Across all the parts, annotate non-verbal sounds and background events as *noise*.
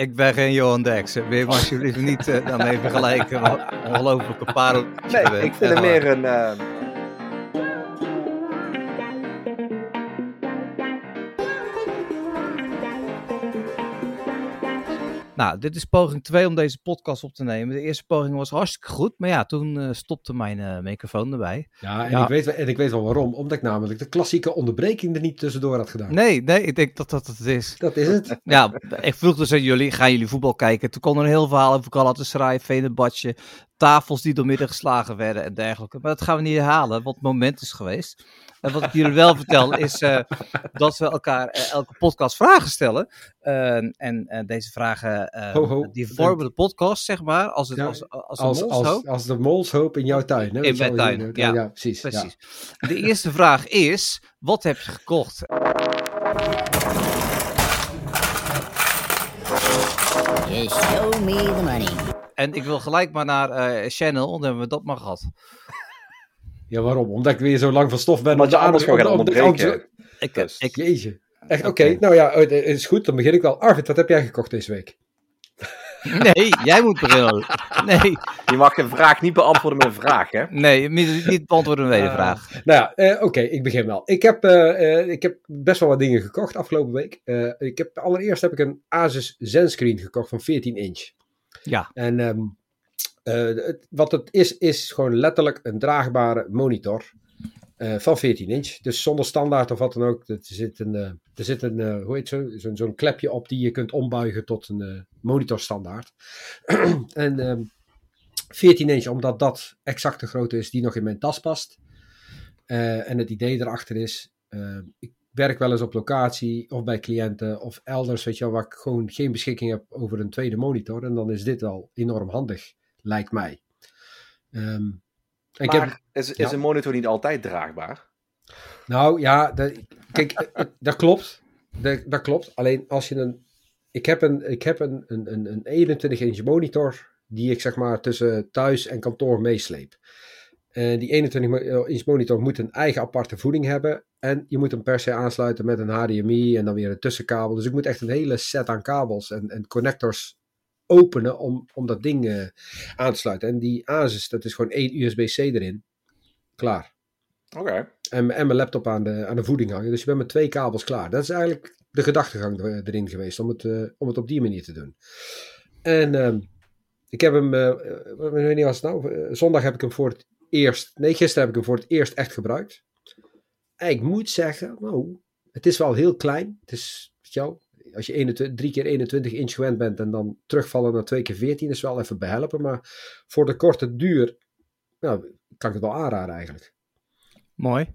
Ik ben geen Johan Derksen. Wil me alsjeblieft niet uh, daarmee vergelijken? Wat Ongelooflijke parel. Nee, ik vind hem meer een... Nou, dit is poging 2 om deze podcast op te nemen. De eerste poging was hartstikke goed, maar ja, toen uh, stopte mijn uh, microfoon erbij. Ja, en, Ik weet, en ik weet wel waarom. Omdat ik namelijk de klassieke onderbreking er niet tussendoor had gedaan. Nee, nee, ik denk dat dat het is. Dat is het. *laughs* Ja, ik vroeg dus aan jullie, gaan jullie voetbal kijken? Toen kwam er een heel verhaal over Galatasaray, Venebadje, tafels die door midden geslagen werden en dergelijke. Maar dat gaan we niet herhalen, want het moment is geweest. En wat ik jullie wel vertel is uh, dat we elkaar uh, elke podcast vragen stellen. Uh, en deze vragen ho, ho. die vormen de podcast, zeg maar, als, het, Ja, als, als, Als, een als, molshoop. als de molshoop in jouw tuin. Hè? In mijn tuin, ja. ja. precies. Precies. De eerste vraag is, wat heb je gekocht? You show me the money. En ik wil gelijk maar naar eh, Channel, dan hebben we dat maar gehad. Ja. waarom? Omdat ik weer zo lang van stof ben. Omdat je anders gewoon gaat onderbreken. Ik, Dus- ik, Jeetje. Echt, oké. Nou ja, het is goed. Dan begin ik wel. Arvid, wat heb jij gekocht deze week? *laughs* nee, jij moet beginnen. Nee, Je mag een vraag niet beantwoorden met een vraag, hè? nee, niet niet beantwoorden een wedervraag. Nou ja, eh, oké, ik begin wel. Ik heb, eh, eh, ik heb best wel wat dingen gekocht afgelopen week. Eh, ik heb, allereerst heb ik een Asus Zenscreen gekocht van 14 inch. Ja, En ehm, eh, wat het is, is gewoon letterlijk een draagbare monitor eh, van 14 inch. Dus zonder standaard of wat dan ook. Er zit een, eh, er zit een eh, hoe heet zo, zo'n klepje op die je kunt ombuigen tot een eh, monitorstandaard. *clears throat* en ehm 14 inch, omdat dat exact de grootte is die nog in mijn tas past. Eh, en het idee erachter is, eh, werk wel eens op locatie of bij cliënten of elders, weet je wel, waar ik gewoon geen beschikking heb over een tweede monitor. En dan is dit wel enorm handig, lijkt mij. Ehm, ik Maar heb, is, is ja. een monitor niet altijd draagbaar? nou ja, dat, kijk, eh, dat klopt. Dat, dat klopt. Alleen als je een. Ik heb een, ik heb een, een, een, een 21 inch monitor die ik zeg maar tussen thuis en kantoor meesleep. En die 21 mo- inch monitor moet een eigen aparte voeding hebben. En je moet hem per se aansluiten met een HDMI en dan weer een tussenkabel. Dus ik moet echt een hele set aan kabels en, en connectors openen om, om dat ding eh, aan te sluiten. En die Asus, dat is gewoon één USB-C erin. Klaar Oké. en, en mijn laptop aan de, aan de voeding hangen. Dus je bent met twee kabels klaar. Dat is eigenlijk de gedachtegang er- erin geweest om het, eh, om het op die manier te doen. En ehm, ik heb hem, eh, eh, wanneer was het nou? Eh, zondag heb ik hem voor het eerst, nee gisteren heb ik hem voor het eerst echt gebruikt. En ik moet zeggen, nou, het is wel heel klein. Het is, weet je wel, als je 21, 3 keer 21 inch gewend bent en dan terugvallen naar 2 keer 14 is wel even behelpen. Maar voor de korte duur, nou, kan ik het wel aanraden eigenlijk. mooi.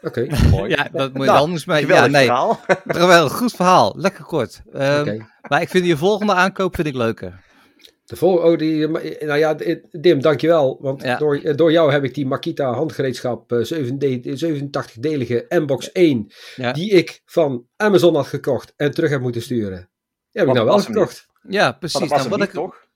Oké. *laughs* Mooi. Ja, dat moet je Nou, anders mee. Ja, nee, verhaal. geweldig, goed verhaal. Lekker kort. Ehm. Maar ik vind je volgende aankoop vind ik leuker. De vol oh, die, nou ja, Dim, dankjewel. Want Ja. door, door jou heb ik die Makita handgereedschap eh, 87-delige M-Box 1, Ja, die ik van Amazon had gekocht en terug heb moeten sturen. Die heb ik nou wel gekocht. ja Maar precies. dat was Nou, hem wat niet, ik, toch?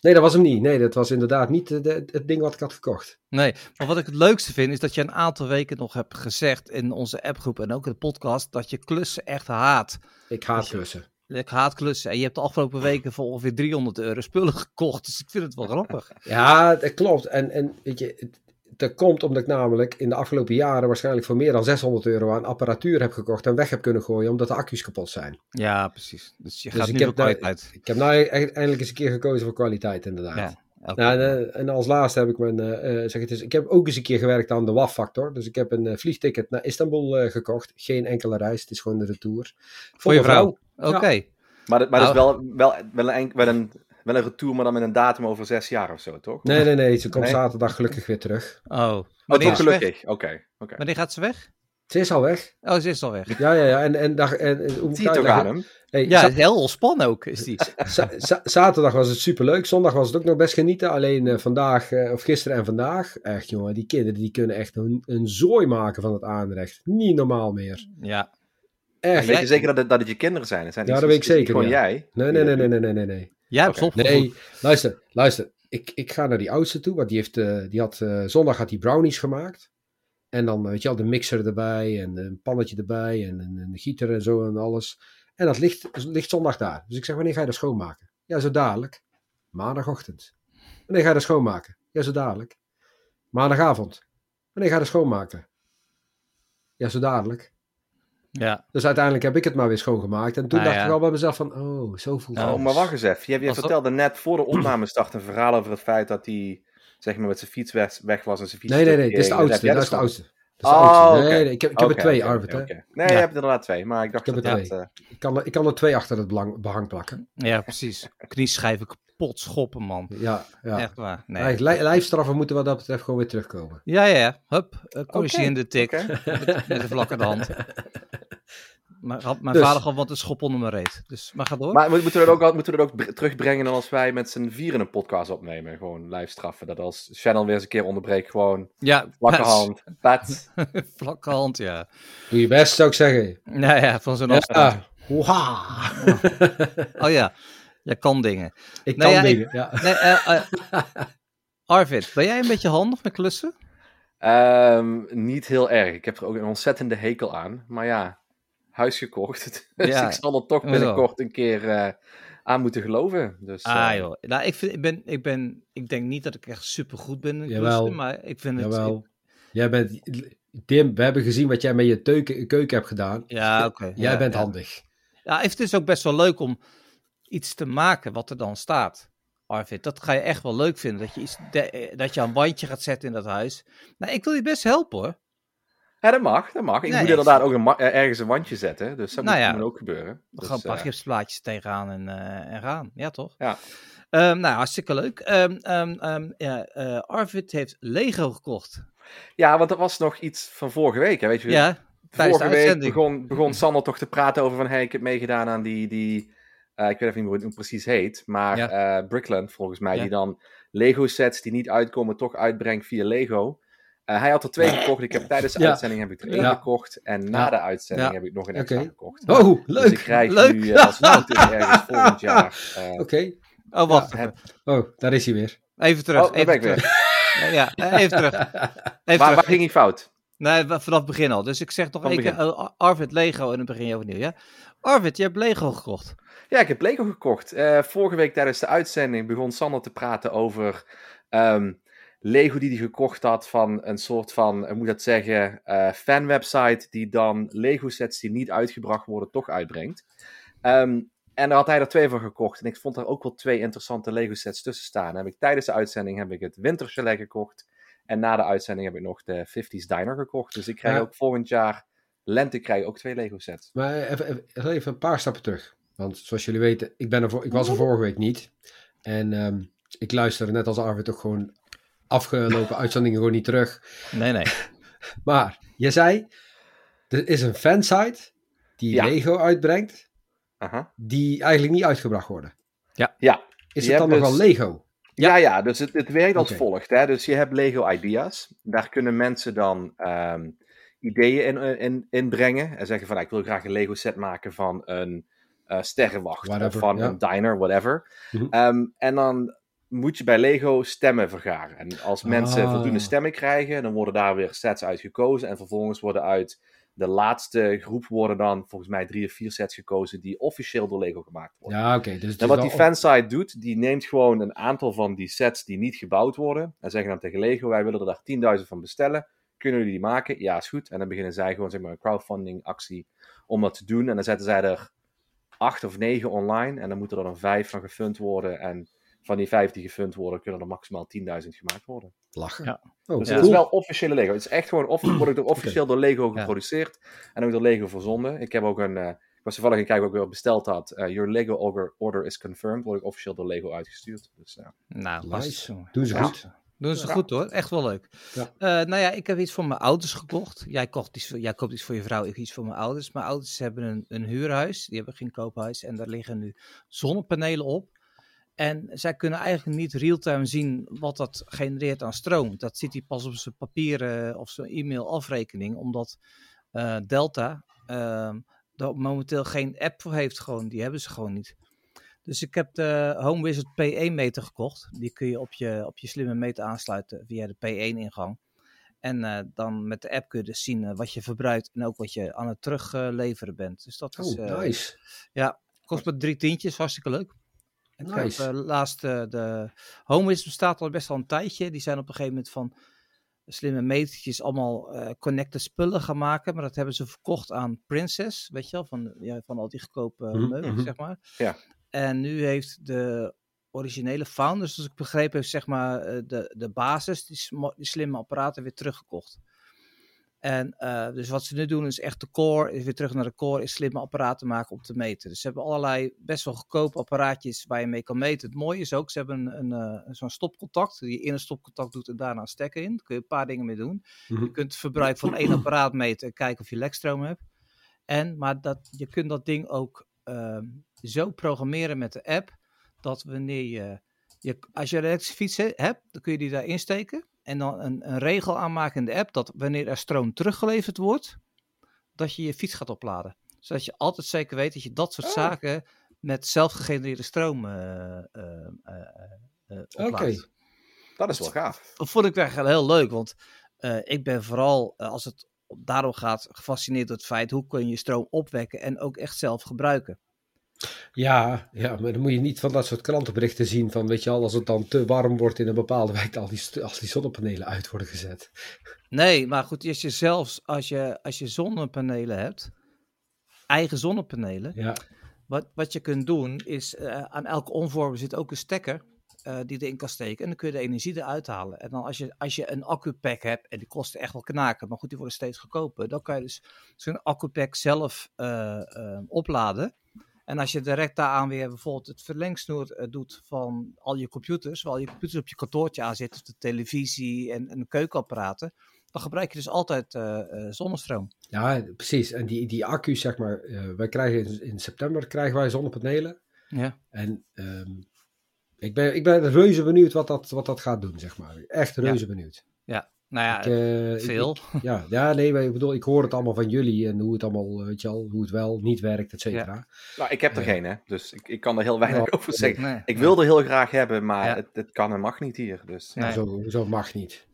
Nee, dat was hem niet. Nee, dat was inderdaad niet eh, de- het ding wat ik had gekocht. nee, maar wat ik het leukste vind is dat je een aantal weken nog hebt gezegd in onze appgroep en ook in de podcast dat je klussen echt haat. Ik haat je- klussen. Ik haat klussen. En je hebt de afgelopen weken voor ongeveer 300 euro spullen gekocht. Dus ik vind het wel *laughs* grappig. Ja, dat klopt. En, en weet je, het, dat komt omdat ik namelijk in de afgelopen jaren waarschijnlijk voor meer dan 600 euro aan apparatuur heb gekocht en weg heb kunnen gooien omdat de accu's kapot zijn. Ja, precies. Dus je Dus gaat nu voor daar- kwaliteit. Ik heb nou e- eindelijk eens een keer gekozen voor kwaliteit, inderdaad. Ja, elke Nou, en, en als laatste heb ik mijn, eh, eh, zeg het eens, ik heb ook eens een keer gewerkt aan de WAF-factor. Dus ik heb een eh, vliegticket naar Istanbul eh, gekocht. Geen enkele reis, het is gewoon de retour. Voor je vrouw? Oké. Maar, dat- maar dat is Nou. wel, wel, wel, een, wel, een, wel een retour, maar dan met een datum over zes jaar of zo, toch? Nee, nee, nee, ze komt Nee? zaterdag gelukkig weer terug. Oh. Oh, is ze weg? gelukkig. Oké, oké. Wanneer gaat ze weg? Ze is al weg. Oh, ze is al weg. Ja, ja, ja. En, en, dag, en, en hoe Zie je kan toch dat- aan hem? Hey, Ja, heel ontspannen ook is die. *laughs* za- za- zaterdag was het superleuk. Zondag was het ook nog best genieten. Alleen eh, vandaag, eh, of gisteren en vandaag. Echt jongen, die kinderen die kunnen echt een, een zooi maken van het aanrecht. Niet normaal meer. Ja. Echt. Weet je zeker dat het, dat het je kinderen zijn? Het zijn Ja, niet- dat weet ik zeker, Gewoon ja. jij? Nee, nee, nee, nee, nee, nee, nee. nee. Jij hebt Oké. ze opgevoed. Nee, luister, luister. Ik, ik ga naar die oudste toe, want die, heeft, eh, die had, eh, zondag had hij brownies gemaakt. En dan, weet je wel, de mixer erbij en een pannetje erbij en een, een gieter en zo en alles. En dat ligt, ligt zondag daar. Dus ik zeg, wanneer ga je dat schoonmaken? Ja, zo dadelijk. Maandagochtend. Wanneer ga je dat schoonmaken? Ja, zo dadelijk. Maandagavond. Wanneer ga je dat schoonmaken? Ja, zo dadelijk. Ja, Dus uiteindelijk heb ik het maar weer schoongemaakt. En toen Ah, dacht ja. ik wel bij mezelf van, oh, zo voelt het. Ja, Oh, maar wacht eens even. Je, je vertelde net voor de opnamestart een verhaal over het feit dat hij zeg maar, met zijn fiets weg, weg was en zijn fiets Nee, nee, nee, dit is de oudste. Dat is de oudste. Dat is de Oh, oudste. Nee, ik heb, ik heb er twee, Arvid. oké, hè. Nee, Ja. je hebt er inderdaad twee, maar ik dacht Ik heb dat er dat... twee. eh, Ik kan, er- ik kan er twee achter het belang, behang plakken. ja precies. Knieschijven kapot schoppen, man. Ja, ja. Echt waar. Nee. Lij- lijfstraffen moeten wat dat betreft gewoon weer terugkomen. Ja, ja, ja. Hup, uh, corrigerende tik. oké. Met, met een vlakke hand. *laughs* Maar had mijn Dus. vader gewoon wat een schop onder mijn reet. Dus, maar ga door. Maar mo- moeten we dat ook, moeten we dat ook br- terugbrengen dan als wij met z'n vieren een podcast opnemen? Gewoon live straffen. Dat als Channel weer eens een keer onderbreekt, gewoon ja, vlakke hand, pat. *laughs* Vlakke hand, ja. Doe je best, zou ik zeggen. Nou ja, van zo'n afstand. Ja. *laughs* Oh ja, jij kan dingen. Ik Nee, kan ja, ik- dingen. Ja. Nee, eh, eh, Arvid, ben jij een beetje handig met klussen? Ehm, niet heel erg. Ik heb er ook een ontzettende hekel aan. Maar ja, huis gekocht. *laughs* Dus Ja. ik zal er toch binnenkort een keer eh, aan moeten geloven. Dus, Ah eh, joh, nou, ik, vind, ik, ben, ik, ben, ik denk niet dat ik echt super goed ben in Jawel. klussen, maar ik vind het... Jawel. Jij bent... Tim, we hebben gezien wat jij met je teuken, keuken hebt gedaan. Ja, oké. Jij ja, bent ja. handig. Ja, het is ook best wel leuk om iets te maken wat er dan staat. Arvid, dat ga je echt wel leuk vinden. Dat je, iets, de- dat je een wandje gaat zetten in dat huis. Nou, ik wil je best helpen hoor. Ja, dat mag, dat mag. Ik Nee, moet inderdaad ook een eh, ergens een wandje zetten. Dus dat Nou moet, ja. ook gebeuren. We Dus, gaan een paar eh, gipsplaatjes tegenaan en, eh, en gaan. Ja, toch? Ja. Ehm, nou, hartstikke leuk. Ehm, ehm, ja, Arvid heeft Lego gekocht. ja, want dat was nog iets van vorige week. Hè? Weet je, Ja, vorige week begon, begon Sander toch te praten over van... Hey, ik heb meegedaan aan die... die ik weet even niet meer hoe het precies heet. Maar Ja. Brickland, volgens mij, Ja. die dan Lego sets die niet uitkomen... toch uitbrengt via Lego. Eh, hij had er twee gekocht. Ik heb *coughs* tijdens de Ja. uitzending heb ik er één Ja. gekocht. En na Ja. de uitzending Ja. heb ik nog een extra gekocht. Oh, Dus leuk. ik krijg Leuk. nu uh, als het goed is *laughs* ergens volgend jaar... eh, Oké. Oh, wacht. Oh, daar is hij weer. Even terug. Oh, daar even ben ik terug. Ja, ja, eh, *laughs* even terug. Even waar, terug. waar ging hij fout? Nee, vanaf het begin al. Dus ik zeg nog één keer Arvid Lego en dan begin je overnieuw, ja? Arvid, je hebt Lego gekocht. Ja, ik heb Lego gekocht. Eh, vorige week tijdens de uitzending begon Sander te praten over ehm, Lego die hij gekocht had van een soort van, ik moet dat zeggen, eh fanwebsite die dan Lego sets die niet uitgebracht worden toch uitbrengt. Ehm, en daar had hij er twee van gekocht. En ik vond er ook wel twee interessante Lego sets tussen staan. Heb ik, tijdens de uitzending heb ik het Winterchalet gekocht. En na de uitzending heb ik nog de 50s Diner gekocht. Dus ik krijg Ja. ook volgend jaar, lente, krijg ik ook twee Lego sets. Maar even, even, even een paar stappen terug. Want zoals jullie weten, ik, ben er voor, ik was er vorige week niet. En ehm, ik luisterde net als Arvid ook gewoon afgelopen *laughs* uitzendingen gewoon niet terug. Nee, nee. *laughs* Maar je zei, er is een fansite die Ja. Lego uitbrengt, Aha. die eigenlijk niet uitgebracht worden. Ja, Is Je het dan nog wel dus- Lego? Ja, ja, dus het, het werkt als volgt. Hè? Dus je hebt Lego Ideas. Daar kunnen mensen dan ehm, ideeën in, in, inbrengen. En zeggen van, nou, ik wil graag een Lego set maken van een eh, sterrenwacht. Whatever, of van ja. een diner, whatever. Mhm. Ehm, en dan moet je bij Lego stemmen vergaren. En als mensen Ah. voldoende stemmen krijgen, dan worden daar weer sets uit gekozen. En vervolgens worden uit de laatste groep worden dan volgens mij drie of vier sets gekozen die officieel door Lego gemaakt worden. Ja, oké. dus En wat die fansite doet, die neemt gewoon een aantal van die sets die niet gebouwd worden. En zeggen dan tegen Lego, wij willen er daar 10.000 van bestellen. Kunnen jullie die maken? Ja, is goed. En dan beginnen zij gewoon zeg maar, een crowdfunding actie om dat te doen. En dan zetten zij er acht of negen online. En dan moeten er dan vijf van gefund worden. En van die vijf die gefund worden, kunnen er maximaal 10.000 gemaakt worden. lachen. Ja. Oh, Dus Ja. het is wel officiële Lego. Het is echt gewoon, of, wordt ook door- officieel door Lego geproduceerd. En ook door Lego verzonden. Ik heb ook een, eh, ik was toevallig een kijken wat ik weer besteld had. Eh, your Lego order, order is confirmed. Word ik officieel door Lego uitgestuurd. Dus ja. Nou, Nice. Doen ze Ja. goed. Doen ze Ja. goed hoor, echt wel leuk. Ja. Eh, nou ja, ik heb iets voor mijn ouders gekocht. Jij, kocht iets, voor- jij koopt iets voor je vrouw, ik iets voor mijn ouders. Mijn ouders hebben een, een huurhuis, die hebben geen koophuis. En daar liggen nu zonnepanelen op. En zij kunnen eigenlijk niet real-time zien wat dat genereert aan stroom. Dat ziet hij pas op zijn papieren of zijn e-mail afrekening. Omdat eh, Delta ehm daar momenteel geen app voor heeft. Gewoon. Die hebben ze gewoon niet. Dus ik heb de Home Wizard P1 meter gekocht. Die kun je op je, op je slimme meter aansluiten via de P1 ingang. En eh, dan met de app kun je dus zien eh, wat je verbruikt en ook wat je aan het terugleveren bent. Dus dat is, Oh, eh, nice. kost maar drie tientjes, hartstikke leuk. En ik heb Nice. eh, laatst eh, de HomeWis bestaat al best wel een tijdje. Die zijn op een gegeven moment van slimme metertjes allemaal eh, connected spullen gaan maken. Maar dat hebben ze verkocht aan Princess, weet je wel, van, ja, van al die goedkope Mhm, meubels, mhm. zeg maar. Ja. En nu heeft de originele founders, zoals ik begrepen heb, zeg maar eh, de, de basis, die slimme apparaten weer teruggekocht. En eh, dus wat ze nu doen is echt de core, is weer terug naar de core, is slimme apparaten maken om te meten. Dus ze hebben allerlei best wel goedkope apparaatjes waar je mee kan meten. Het mooie is ook, ze hebben een, een, eh, zo'n stopcontact, die je in een stopcontact doet en daarna een stekker in. Daar kun je een paar dingen mee doen. Mhm. Je kunt het verbruik van één apparaat meten en kijken of je lekstroom hebt. En, maar dat, je kunt dat ding ook ehm, zo programmeren met de app, dat wanneer je, je als je een elektrische fiets he- hebt, dan kun je die daar insteken. En dan een, een regel aanmaken in de app, dat wanneer er stroom teruggeleverd wordt, dat je je fiets gaat opladen. Zodat je altijd zeker weet dat je dat soort Oh. zaken met zelfgegenereerde stroom oplaadt. Oké. Dat is wel gaaf. Dat vond ik wel heel leuk, want ik ben vooral, als het daarom gaat, gefascineerd door het feit hoe kun je stroom opwekken en ook echt zelf gebruiken. Ja, ja, maar dan moet je niet van dat soort krantenberichten zien van, weet je al, als het dan te warm wordt in een bepaalde wijk, al die, als die zonnepanelen uit worden gezet. Nee, maar goed, als je zelfs als je, als je zonnepanelen hebt, eigen zonnepanelen, Ja, wat, wat je kunt doen is eh, aan elke omvormer zit ook een stekker eh, die je erin kan steken en dan kun je de energie eruit halen. En dan als je, als je een accupack hebt, en die kosten echt wel knaken, maar goed, die worden steeds goedkoper, dan kan je dus zo'n accupack zelf eh, opladen. En als je direct daaraan weer bijvoorbeeld het verlengsnoer eh, doet van al je computers, waar al je computers op je kantoortje aan zitten, of de televisie en, en de keukenapparaten, dan gebruik je dus altijd eh, zonnestroom. ja precies. En die, die accu's, zeg maar, eh, wij krijgen in, in september krijgen wij zonnepanelen. Ja. En ehm, ik, ben, ik ben reuze benieuwd wat dat, wat dat gaat doen, zeg maar. Echt reuze benieuwd. Nou ja, Ik, eh, veel. ik- ja, ja, nee, maar ik bedoel, ik hoor het allemaal van jullie en hoe het allemaal, weet je al, hoe het wel, niet werkt, et cetera. Nou, ik heb er Ja. geen, hè. Dus ik, ik kan er heel weinig over zeggen. Nee. Ik wil er heel graag hebben, maar Ja. het, het kan en mag niet hier. Dus. Nee. Zo, zo mag niet.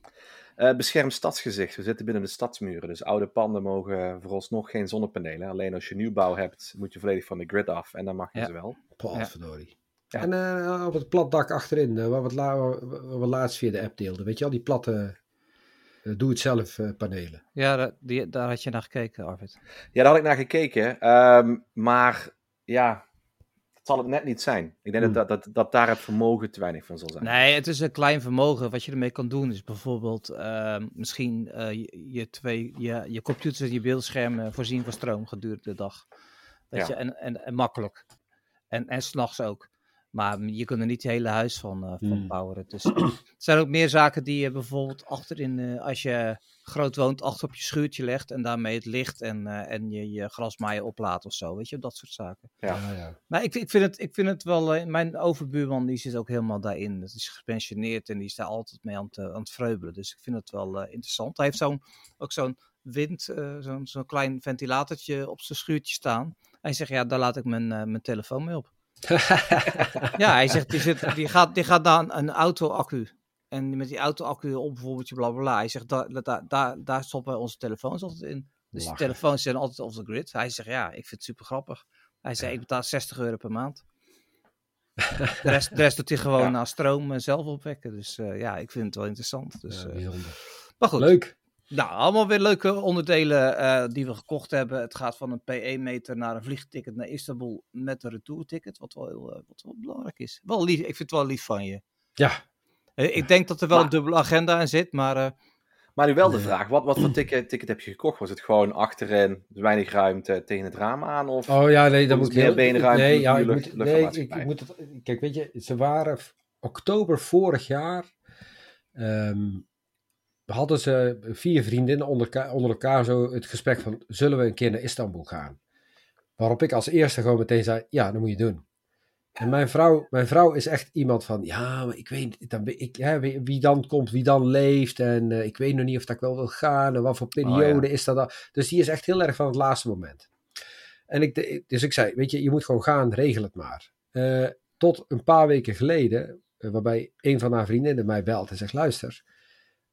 Eh, beschermd stadsgezicht. We zitten binnen de stadsmuren. Dus oude panden mogen vooralsnog geen zonnepanelen. Alleen als je nieuwbouw hebt, moet je volledig van de grid af. En dan mag je Ja. ze wel. Potverdorie. Ja. En eh, op het plat dak achterin, eh, waar, we het la- waar we laatst via de app deelden, weet je al, die platte eh, doe-het-zelf eh, panelen. Ja, daar, die, daar had je naar gekeken, Arvid. Ja, daar had ik naar gekeken. Ehm, maar ja, zal het net niet zijn. Ik denk Hmm. dat, dat, dat daar het vermogen te weinig van zal zijn. Nee, het is een klein vermogen. Wat je ermee kan doen is bijvoorbeeld ehm, misschien eh, je, je twee, je, je computers en je beeldscherm eh, voorzien van stroom gedurende de dag. Weet Ja. je, en, en, en makkelijk. En, en s'nachts ook. Maar je kunt er niet het hele huis van, eh, van Hmm. poweren. Dus er zijn ook meer zaken die je bijvoorbeeld achterin, eh, als je groot woont, achter op je schuurtje legt. En daarmee het licht en, eh, en je, je grasmaaien oplaadt of zo. Weet je, dat soort zaken. Ja. ja. Maar ik, ik, vind het, ik vind het wel, eh, mijn overbuurman die zit ook helemaal daarin. Dat is gepensioneerd en die is daar altijd mee aan het, aan het vreubelen. Dus ik vind het wel eh, interessant. Hij heeft zo'n, ook zo'n wind, eh, zo'n, zo'n klein ventilatortje op zijn schuurtje staan. Hij zegt, ja, daar laat ik mijn, eh, mijn telefoon mee op. *laughs* Ja, hij zegt, die, zit, die, gaat, die gaat naar een, een auto-accu. En met die auto-accu op bijvoorbeeld je bla bla bla. Hij zegt, daar, daar, daar, daar stoppen wij onze telefoons altijd in. Dus Lachen. die telefoons zijn altijd off the grid. Hij zegt, ja, ik vind het super grappig. Hij zei, ik betaal 60 euro per maand. De rest, de rest doet hij gewoon Ja. naar stroom zelf opwekken. Dus eh, ja, ik vind het wel interessant. Dus, Ja, eh, maar goed, Leuk. Nou, allemaal weer leuke onderdelen eh, die we gekocht hebben. Het gaat van een PE-meter naar een vliegticket naar Istanbul met een retourticket. Wat wel, heel, eh, wat wel belangrijk is. Wel lief, ik vind het wel lief van je. Ja, Eh, Ik denk dat er wel Maar- een dubbele agenda in zit, maar eh, Maar nu wel de vraag, wat, wat voor ticket, ticket heb je gekocht? Was het gewoon achterin, weinig ruimte tegen het raam aan? Of... Oh ja, nee, dan Moet meer heel- beenruimte, Nee, ja, ik lucht- moet, nee ik, ik moet het, kijk, weet je, ze waren oktober vorig jaar. ehm, hadden ze vier vriendinnen onder, elkaar- onder elkaar zo het gesprek van: zullen we een keer naar Istanbul gaan? Waarop ik als eerste gewoon meteen zei: ja, dat moet je doen. En mijn vrouw, mijn vrouw is echt iemand van: ja, maar ik weet dan, ik, hè, wie, dan komt, wie dan leeft. En eh, ik weet nog niet of dat ik wel wil gaan. En wat voor periode is dat dan? Dus die is echt heel erg van het laatste moment. En ik, dus ik zei, weet je, je moet gewoon gaan, regel het maar. Eh, tot een paar weken geleden, eh, waarbij een van haar vriendinnen mij belt en zegt, luister,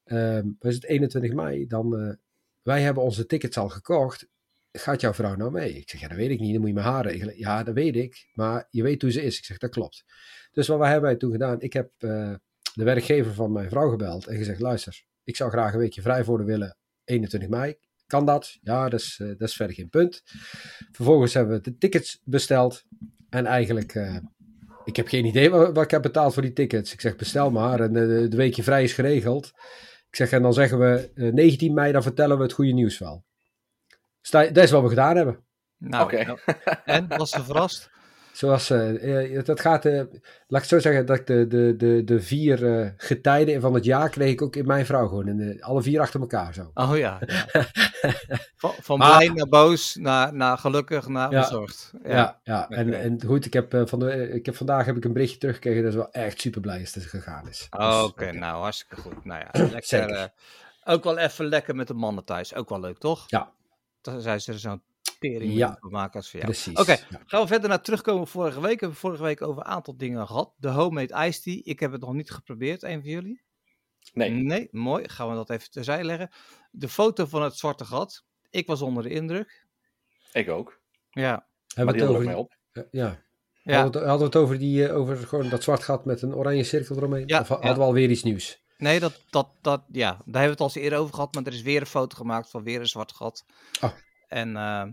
ehm, wat is het 21 mei, dan, eh, wij hebben onze tickets al gekocht. Gaat jouw vrouw nou mee? Ik zeg, ja, dat weet ik niet, dan moet je mijn haar regelen. Ja, dat weet ik, maar je weet hoe ze is. Ik zeg, dat klopt. Dus wat hebben wij toen gedaan? Ik heb eh, de werkgever van mijn vrouw gebeld en gezegd, luister, ik zou graag een weekje vrij voor willen, 21 mei. Kan dat? Ja, dat is, eh, dat is verder geen punt. Vervolgens hebben we de tickets besteld. En eigenlijk, ik heb geen idee wat, wat ik heb betaald voor die tickets. Ik zeg, bestel maar. En de weekje vrij is geregeld. Ik zeg, en dan zeggen we eh, 19 mei, dan vertellen we het goede nieuws wel. Dus dat, dat is wat we gedaan hebben. Nou, Oké. nou, en, was ze verrast? Zoals, eh, eh, dat gaat, eh, laat ik zo zeggen, dat ik de, de, de, de vier getijden van het jaar kreeg ik ook in mijn vrouw gewoon. Alle vier achter elkaar zo. Oh ja. ja. *laughs* Van, van Maar- blij naar boos, naar, naar gelukkig, naar Ja. bezorgd. Ja. Ja, ja. En, Oké. en goed, ik heb, van de, ik heb vandaag heb ik een berichtje teruggekregen dat is wel echt super blij is dat het gegaan is. Oh, Dus, Oké, nou hartstikke goed. Nou ja, *clears throat* lekker. Ook wel even lekker met de mannen thuis. Ook wel leuk, toch? Ja. Dan zijn ze er zo'n tering Ja. maken als voor jou. Precies. Oké, Ja. gaan we verder naar terugkomen vorige week. We hebben vorige week over een aantal dingen gehad. De homemade iced tea. Ik heb het nog niet geprobeerd. Een van jullie? Nee. Nee, mooi. Gaan we dat even terzijde leggen. De foto van het zwarte gat. Ik was onder de indruk. Ik ook. Ja. Hebben we die het hadden over, ook mee op. ja. Ja, Hadden, we het, hadden we het over, die, eh, over gewoon dat zwart gat met een oranje cirkel eromheen? Ja, of ja. hadden we alweer iets nieuws? nee, dat, dat, dat, ja, daar hebben we het al eens eerder over gehad, maar er is weer een foto gemaakt van weer een zwart gat. Oh. En, eh,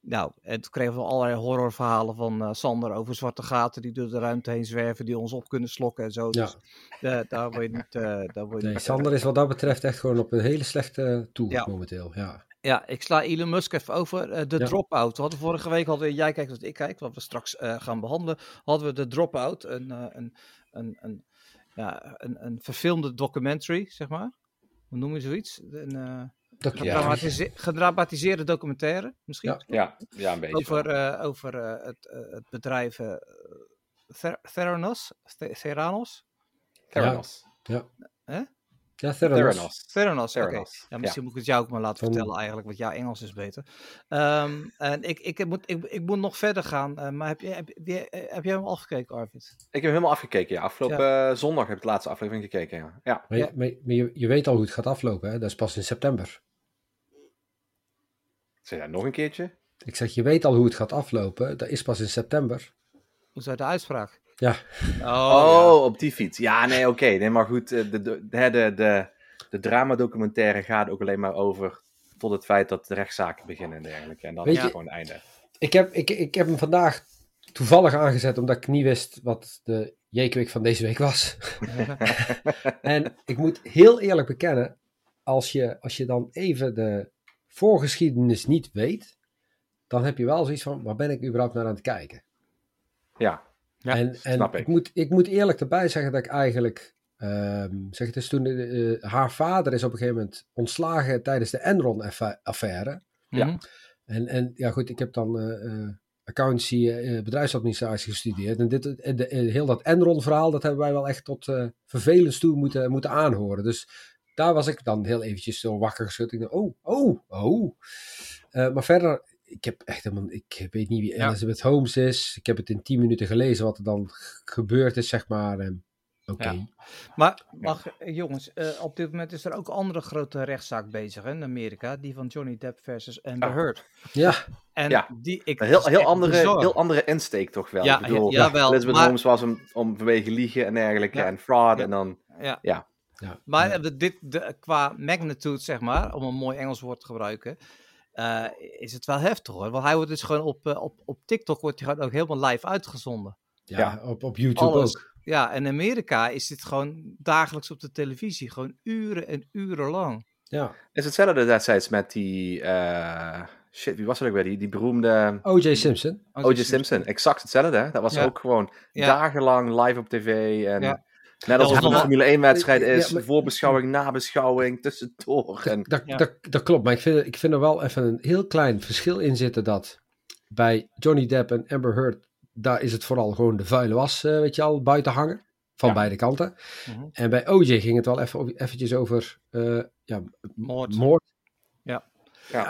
nou, en toen kregen we allerlei horrorverhalen van eh, Sander over zwarte gaten die door de ruimte heen zwerven, die ons op kunnen slokken en zo. Ja. Dus eh, daar word je niet... daar word je Nee, Sander is wat dat betreft echt gewoon op een hele slechte toer Ja. momenteel. Ja. Ja, ik sla Elon Musk even over. de Ja. drop-out. We hadden vorige week, hadden we, jij kijkt wat ik kijk, wat we straks gaan behandelen, hadden we de drop-out. Een, een, een, een, ja, een, een verfilmde documentary, zeg maar. Hoe noem je zoiets? Een Dat, gedramatise- gedramatiseerde documentaire, misschien? Ja. Ja, ja, een beetje. Over, eh, over eh, het, eh, het bedrijf eh, Ther- Theranos? The- Theranos? Theranos. ja. Hè? Ja, Theranos. Theranos. Theranos, Ja, misschien ja. moet ik het jou ook maar laten Van- vertellen eigenlijk, want jouw Engels is beter. Ehm, en ik, ik, moet, ik, ik moet nog verder gaan, eh, maar heb, je, heb, je- heb jij hem al gekeken, Arvid? Ik heb helemaal afgekeken, ja. Afgelopen zondag heb ik de laatste aflevering gekeken, ja. ja. Maar, je- Ja. maar, maar je, je weet al hoe het gaat aflopen, hè? Dat is pas in september. Zeg jij nog een keertje? Ik zeg, je weet al hoe het gaat aflopen. Dat is pas in september. Hoe is uit de uitspraak? Ja. Oh, Oh, op die fiets. Ja, nee, oké. Nee, maar goed, eh, de, de, de, de, de, dramadocumentaire gaat ook alleen maar over tot het feit dat de rechtszaken beginnen en dergelijke. En dan Weet is het je- gewoon het einde. Ik heb, ik, ik heb hem vandaag toevallig aangezet, omdat ik niet wist wat de J-Quick van deze week was. *laughs* En ik moet heel eerlijk bekennen, als je, als je dan even de voorgeschiedenis niet weet, dan heb je wel zoiets van, waar ben ik überhaupt naar aan het kijken? Ja, Ja, en en snap ik. ik. moet, ik moet eerlijk erbij zeggen dat ik eigenlijk, ehm, zeg het is toen, eh, haar vader is op een gegeven moment ontslagen tijdens de Enron-affaire. Ja. Mhm. En, en ja goed, ik heb dan eh, eh, accountancy, eh, bedrijfsadministratie gestudeerd. En dit, de, heel dat Enron-verhaal, dat hebben wij wel echt tot eh vervelens toe moeten, moeten aanhoren. Dus daar was ik dan heel eventjes zo wakker geschud. Ik dacht, oh, oh, oh. Eh, maar verder, ik heb echt helemaal, ik weet niet wie Ja. Elizabeth Holmes is. Ik heb het in tien minuten gelezen wat er dan gebeurd is, zeg maar. En Oké. Ja. Maar, eh, jongens, eh, op dit moment is er ook een andere grote rechtszaak bezig hè, in Amerika. Die van Johnny Depp versus Amber Ah. Heard. Ja, En Ja. die, ik, Een heel, heel, andere, heel andere insteek toch wel. Ja, ik bedoel, ja, jawel, Elizabeth maar- Holmes was om, om vanwege liegen en dergelijke Ja. en fraud Ja. en dan... Ja. Ja. Ja. Maar ja. dit, de, qua magnitude, zeg maar, om een mooi Engels woord te gebruiken, eh, is het wel heftig hoor. Want hij wordt dus gewoon op, eh, op, op TikTok wordt hij gewoon ook helemaal live uitgezonden. Ja, Ja. Op, op YouTube Alles. ook. Ja, en in Amerika is dit gewoon dagelijks op de televisie. Gewoon uren en uren lang. Ja. Is hetzelfde destijds met die... eh, shit, wie was dat ook weer? Die, die beroemde O.J. Simpson. O.J. Simpson. Exact hetzelfde, hè? Dat was Ja. ook gewoon Ja. dagenlang live op tv en... Ja. Net als Ja, het een Formule 1 wedstrijd Ja, is, maar- voorbeschouwing, nabeschouwing, tussendoor. En... Dat, Ja. dat, dat klopt, maar ik vind, ik vind er wel even een heel klein verschil in zitten dat bij Johnny Depp en Amber Heard, daar is het vooral gewoon de vuile was, eh, weet je al, buiten hangen. Van Ja. beide kanten. Mhm. En bij OJ ging het wel even, over- eventjes over eh, ja, Moord. moord. Ja.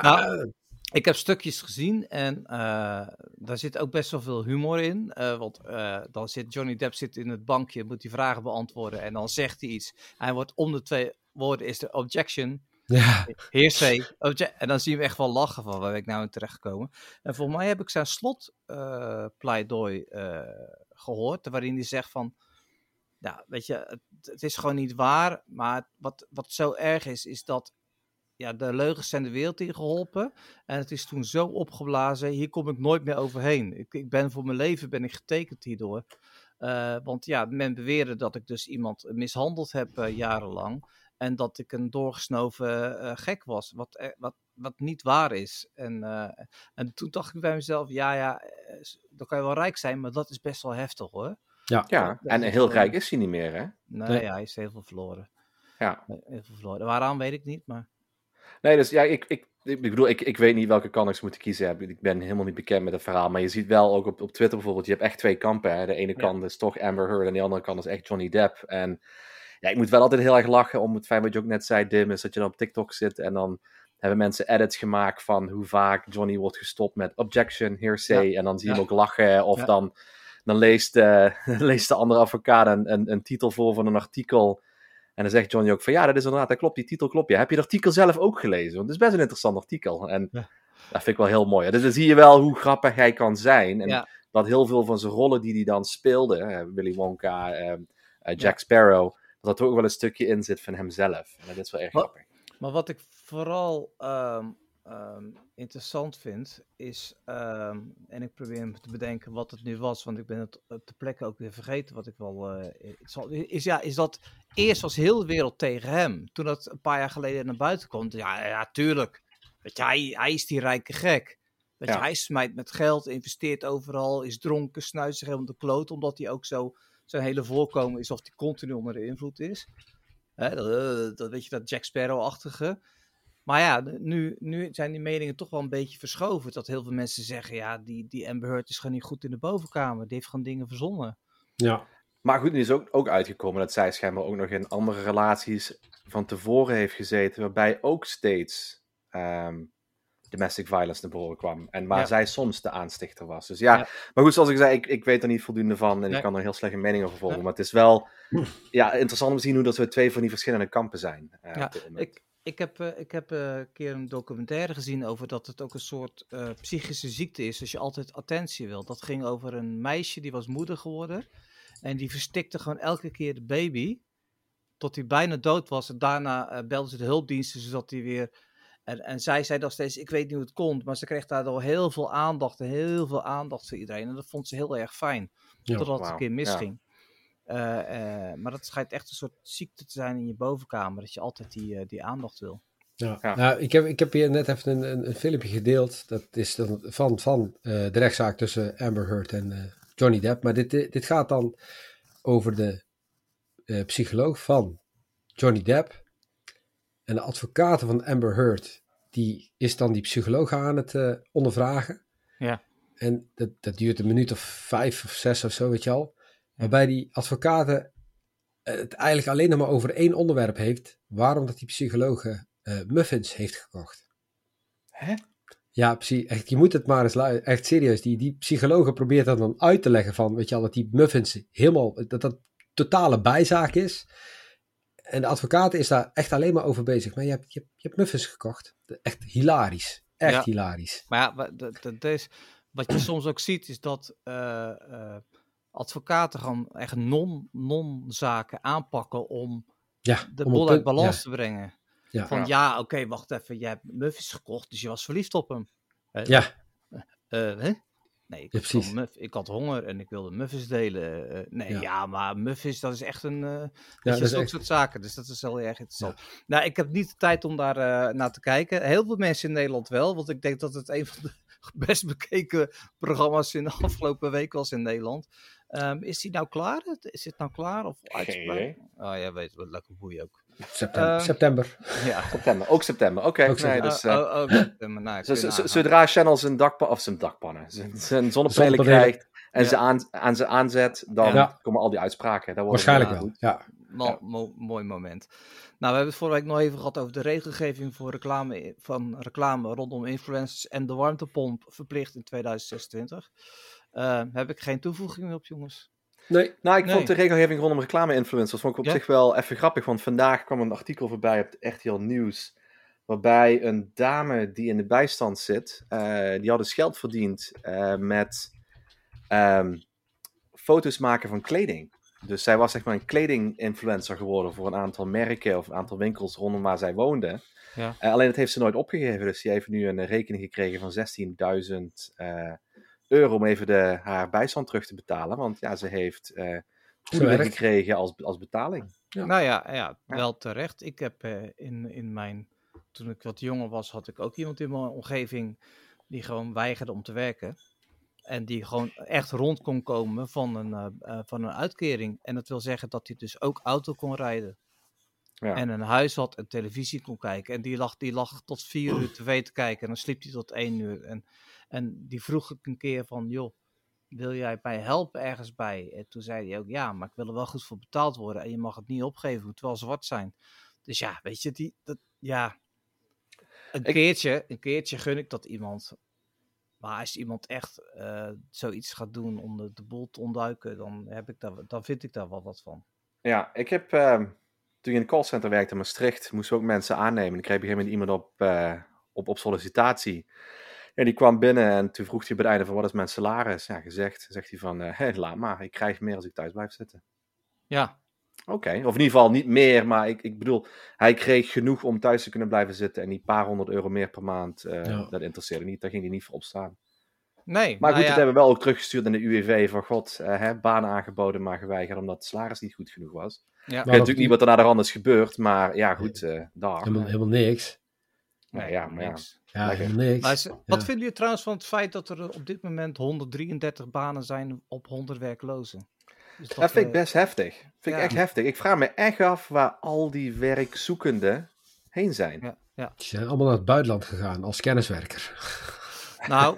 Nou, ik heb stukjes gezien en eh, daar zit ook best wel veel humor in. eh, want eh, dan zit Johnny Depp zit in het bankje, moet hij vragen beantwoorden en dan zegt hij iets. Hij wordt om de twee woorden is de objection. Ja, Heersay. obje- En dan zie je hem echt wel lachen van waar ben ik nou in terechtgekomen. En volgens mij heb ik zijn slotpleidooi pleidooi eh, gehoord. Waarin hij zegt van, ja, weet je, het, het is gewoon niet waar. Maar wat, wat zo erg is, is dat ja, de leugens zijn de wereld in geholpen. En het is toen zo opgeblazen, hier kom ik nooit meer overheen. Ik, ik ben voor mijn leven ben ik getekend hierdoor. Eh, want ja, men beweerde dat ik dus iemand mishandeld heb eh, jarenlang. En dat ik een doorgesnoven eh, gek was, wat, wat, wat niet waar is. En, eh, en toen dacht ik bij mezelf, ja, ja, dan kan je wel rijk zijn, maar dat is best wel heftig hoor. ja. Ja, en heel rijk is hij niet meer, hè? Nee, Nee. ja, hij is heel veel verloren. Ja. Heel veel verloren. Waaraan weet ik niet, maar... Nee, dus ja, ik, ik, ik bedoel, ik, ik weet niet welke kant ik zou moeten kiezen. Ik ben helemaal niet bekend met het verhaal. Maar je ziet wel ook op, op Twitter bijvoorbeeld, je hebt echt twee kampen. Hè? De ene Ja. kant is toch Amber Heard en de andere kant is echt Johnny Depp. En ja, ik moet wel altijd heel erg lachen om het feit wat je ook net zei, Dim, is dat je dan op TikTok zit en dan hebben mensen edits gemaakt van hoe vaak Johnny wordt gestopt met objection, hearsay. En dan zie je Ja. hem ook lachen. Of dan, dan leest, eh, *laughs* leest de andere advocaat een, een, een titel voor van een artikel. En dan zegt Johnny ook van ja, dat is inderdaad, dat klopt, die titel klopt. Ja, heb je het artikel zelf ook gelezen? Want het is best een interessant artikel. En Ja. dat vind ik wel heel mooi. Dus dan zie je wel hoe grappig hij kan zijn. En Ja. dat heel veel van zijn rollen die hij dan speelde, Willy Wonka, ehm, eh, Jack Sparrow, dat er ook wel een stukje in zit van hemzelf. En dat is wel erg Wat- grappig. Maar wat ik vooral ehm, ehm, interessant vind, is, ehm, en ik probeer me te bedenken wat het nu was, want ik ben het op de plekke ook weer vergeten wat ik wel. eh, zal, is, ja, is dat eerst was heel de wereld tegen hem. Toen dat een paar jaar geleden naar buiten komt, ja, ja tuurlijk. Weet je, hij, hij is die rijke gek. Weet je, Ja. hij smijt met geld, investeert overal, is dronken, snuit zich helemaal de kloot, omdat hij ook zo zijn hele voorkomen is of hij continu onder de invloed is. Hè, dat, eh, dat weet je, dat Jack Sparrow-achtige. Maar ja, nu, nu zijn die meningen toch wel een beetje verschoven. Dat heel veel mensen zeggen, ja, die, die Amber Heard is gewoon niet goed in de bovenkamer. Die heeft gewoon dingen verzonnen. ja. Maar goed, nu is ook, ook uitgekomen dat zij schijnbaar ook nog in andere relaties van tevoren heeft gezeten, waarbij ook steeds ehm, domestic violence naar voren kwam. En waar Ja. zij soms de aanstichter was. Dus ja, Ja. maar goed, zoals ik zei, ik, ik weet er niet voldoende van en Nee. ik kan er heel slechte mening over. Nee. Maar het is wel ja, interessant om te zien hoe dat we twee van die verschillende kampen zijn. moment. Ik, ik heb, eh, ik heb eh, een keer een documentaire gezien over dat het ook een soort eh, psychische ziekte is. Als je altijd attentie wil. Dat ging over een meisje die was moeder geworden. En die verstikte gewoon elke keer de baby. Tot hij bijna dood was. En daarna eh belden ze de hulpdiensten zodat hij weer. En, en zij zei nog steeds: Ik weet niet hoe het komt. Maar ze kreeg daardoor heel veel aandacht. En heel veel aandacht voor iedereen. En dat vond ze heel erg fijn. Ja, totdat het een keer ja. misging. Eh, maar dat schijnt echt een soort ziekte te zijn in je bovenkamer. Dat je altijd die, eh, die aandacht wil. Ja. Ja. Nou, ik, heb, ik heb hier net even een, een, een filmpje gedeeld. Dat is dan van, van eh, de rechtszaak tussen Amber Heard en eh, Johnny Depp. Maar dit, dit gaat dan over de eh, psycholoog van Johnny Depp. En de advocaat van Amber Heard, die is dan die psycholoog aan het eh, ondervragen. Ja. En dat, dat duurt een minuut of vijf of zes of zo, weet je al. Waarbij die advocaten het eigenlijk alleen nog maar over één onderwerp heeft. Waarom dat die psycholoog eh, muffins heeft gekocht. Hè? Ja, precies. Echt, je moet het maar eens Echt serieus. Die, die psychologen probeert dat dan uit te leggen van, weet je al, dat die muffins helemaal, dat dat totale bijzaak is. En de advocaat is daar echt alleen maar over bezig. Maar je hebt, je hebt, je hebt muffins gekocht. Echt hilarisch. Echt Ja. hilarisch. Maar ja, dat, dat is, wat je soms ook ziet, is dat eh, eh, advocaten gewoon echt non- non-zaken aanpakken om Ja, de om boel uit balans ja, te brengen. Ja. Van Ja. ja, oké, wacht even, jij hebt muffins gekocht, dus je was verliefd op hem. Hè? Ja, Eh, hè? Nee, ik, Ja, had gewoon precies. muff- ik had honger en ik wilde muffins delen. eh, nee, Ja. ja. maar muffins, dat is echt een... eh dat dat is ook echt- soort zaken, dus dat is heel erg interessant. Nou, ik heb niet de tijd om daar eh, naar te kijken. Heel veel mensen in Nederland wel, want ik denk dat het een van de *laughs* best bekeken programma's in de afgelopen week was in Nederland. Ehm, is die nou klaar? Is het nou klaar? Of idee. Oh ja, weet wat lekker boeien ook. september. Eh, september. Ja. *laughs* September, ook september. Oké, nee, september. dus, eh, oh, oh, maar nou, nagaan. zodra Channel zijn dakpannen, of zijn dakpannen, *laughs* zijn, zijn zonnepanelen krijgt en Ja. ze aan, aan ze aanzet, dan Ja. komen al die uitspraken. Dat wordt Waarschijnlijk wel. goed. Ja. Mo- Ja. mo- mooi moment. Nou, we hebben het vorige week nog even gehad over de regelgeving voor reclame, van reclame rondom influencers en de warmtepomp verplicht in 2026. Eh, heb ik geen toevoeging meer op, jongens? Nee. Nou, ik Nee. vond de regelgeving rondom reclame-influencers vond ik op Ja? zich wel even grappig. Want vandaag kwam een artikel voorbij op het RTL Nieuws. Waarbij een dame die in de bijstand zit, eh, die had dus geld verdiend eh, met ehm, foto's maken van kleding. Dus zij was zeg maar een kleding-influencer geworden voor een aantal merken of een aantal winkels rondom waar zij woonde. Ja. Eh, alleen dat heeft ze nooit opgegeven. Dus die heeft nu een rekening gekregen van 16.000 eh, euro om even de, haar bijstand terug te betalen. Want ja, ze heeft eh goederen Gewerkt. gekregen als, als betaling. Ja. Nou ja, ja, wel terecht. Ik heb eh, in, in mijn, toen ik wat jonger was, had ik ook iemand in mijn omgeving die gewoon weigerde om te werken. En die gewoon echt rond kon komen van een, eh, eh, van een uitkering. En dat wil zeggen dat hij dus ook auto kon rijden. Ja. En een huis had en televisie kon kijken. En die lag, die lag tot vier uur tv te kijken. En dan sliep hij tot één uur. En, en die vroeg ik een keer van, joh, wil jij mij helpen ergens bij? En toen zei hij ook, ja, maar ik wil er wel goed voor betaald worden. En je mag het niet opgeven, het moet wel zwart zijn. Dus ja, weet je, die, dat, ja, een Ik- keertje, een keertje gun ik dat iemand. Maar als iemand echt eh, zoiets gaat doen om de, de boel te ontduiken, dan, heb ik daar, dan vind ik daar wel wat van. Ja, ik heb, ehm, toen ik in een callcenter werkte in Maastricht, moesten we ook mensen aannemen. Ik kreeg op een gegeven moment iemand op, eh, op, op sollicitatie. En die kwam binnen en toen vroeg hij bij het einde van, wat is mijn salaris? Ja, gezegd. Zegt hij van, eh, laat maar, ik krijg meer als ik thuis blijf zitten. Ja, Oké, of in ieder geval niet meer, maar ik, ik bedoel, hij kreeg genoeg om thuis te kunnen blijven zitten. En die paar honderd euro meer per maand, eh, Ja. dat interesseerde niet. Daar ging hij niet voor opstaan. nee. Maar nou goed, ja, dat hebben we wel ook teruggestuurd in de UWV van god, eh, hè, banen aangeboden, maar geweigerd omdat het salaris niet goed genoeg was. ja. Ik weet natuurlijk niet wat er naar de hand is gebeurd, maar ja, goed, eh daar. Helemaal, helemaal niks. Nee, ja, maar ja. niks. Ja, helemaal niks. Maar Ja. Wat vinden jullie trouwens van het feit dat er op dit moment 133 banen zijn op 100 werklozen? Dus Dat vind ik eh, best heftig. Vind ik ja. echt heftig. Ik vraag me echt af waar al die werkzoekenden heen zijn. Ja, ja. Die zijn allemaal naar het buitenland gegaan als kenniswerker. *laughs* Nou,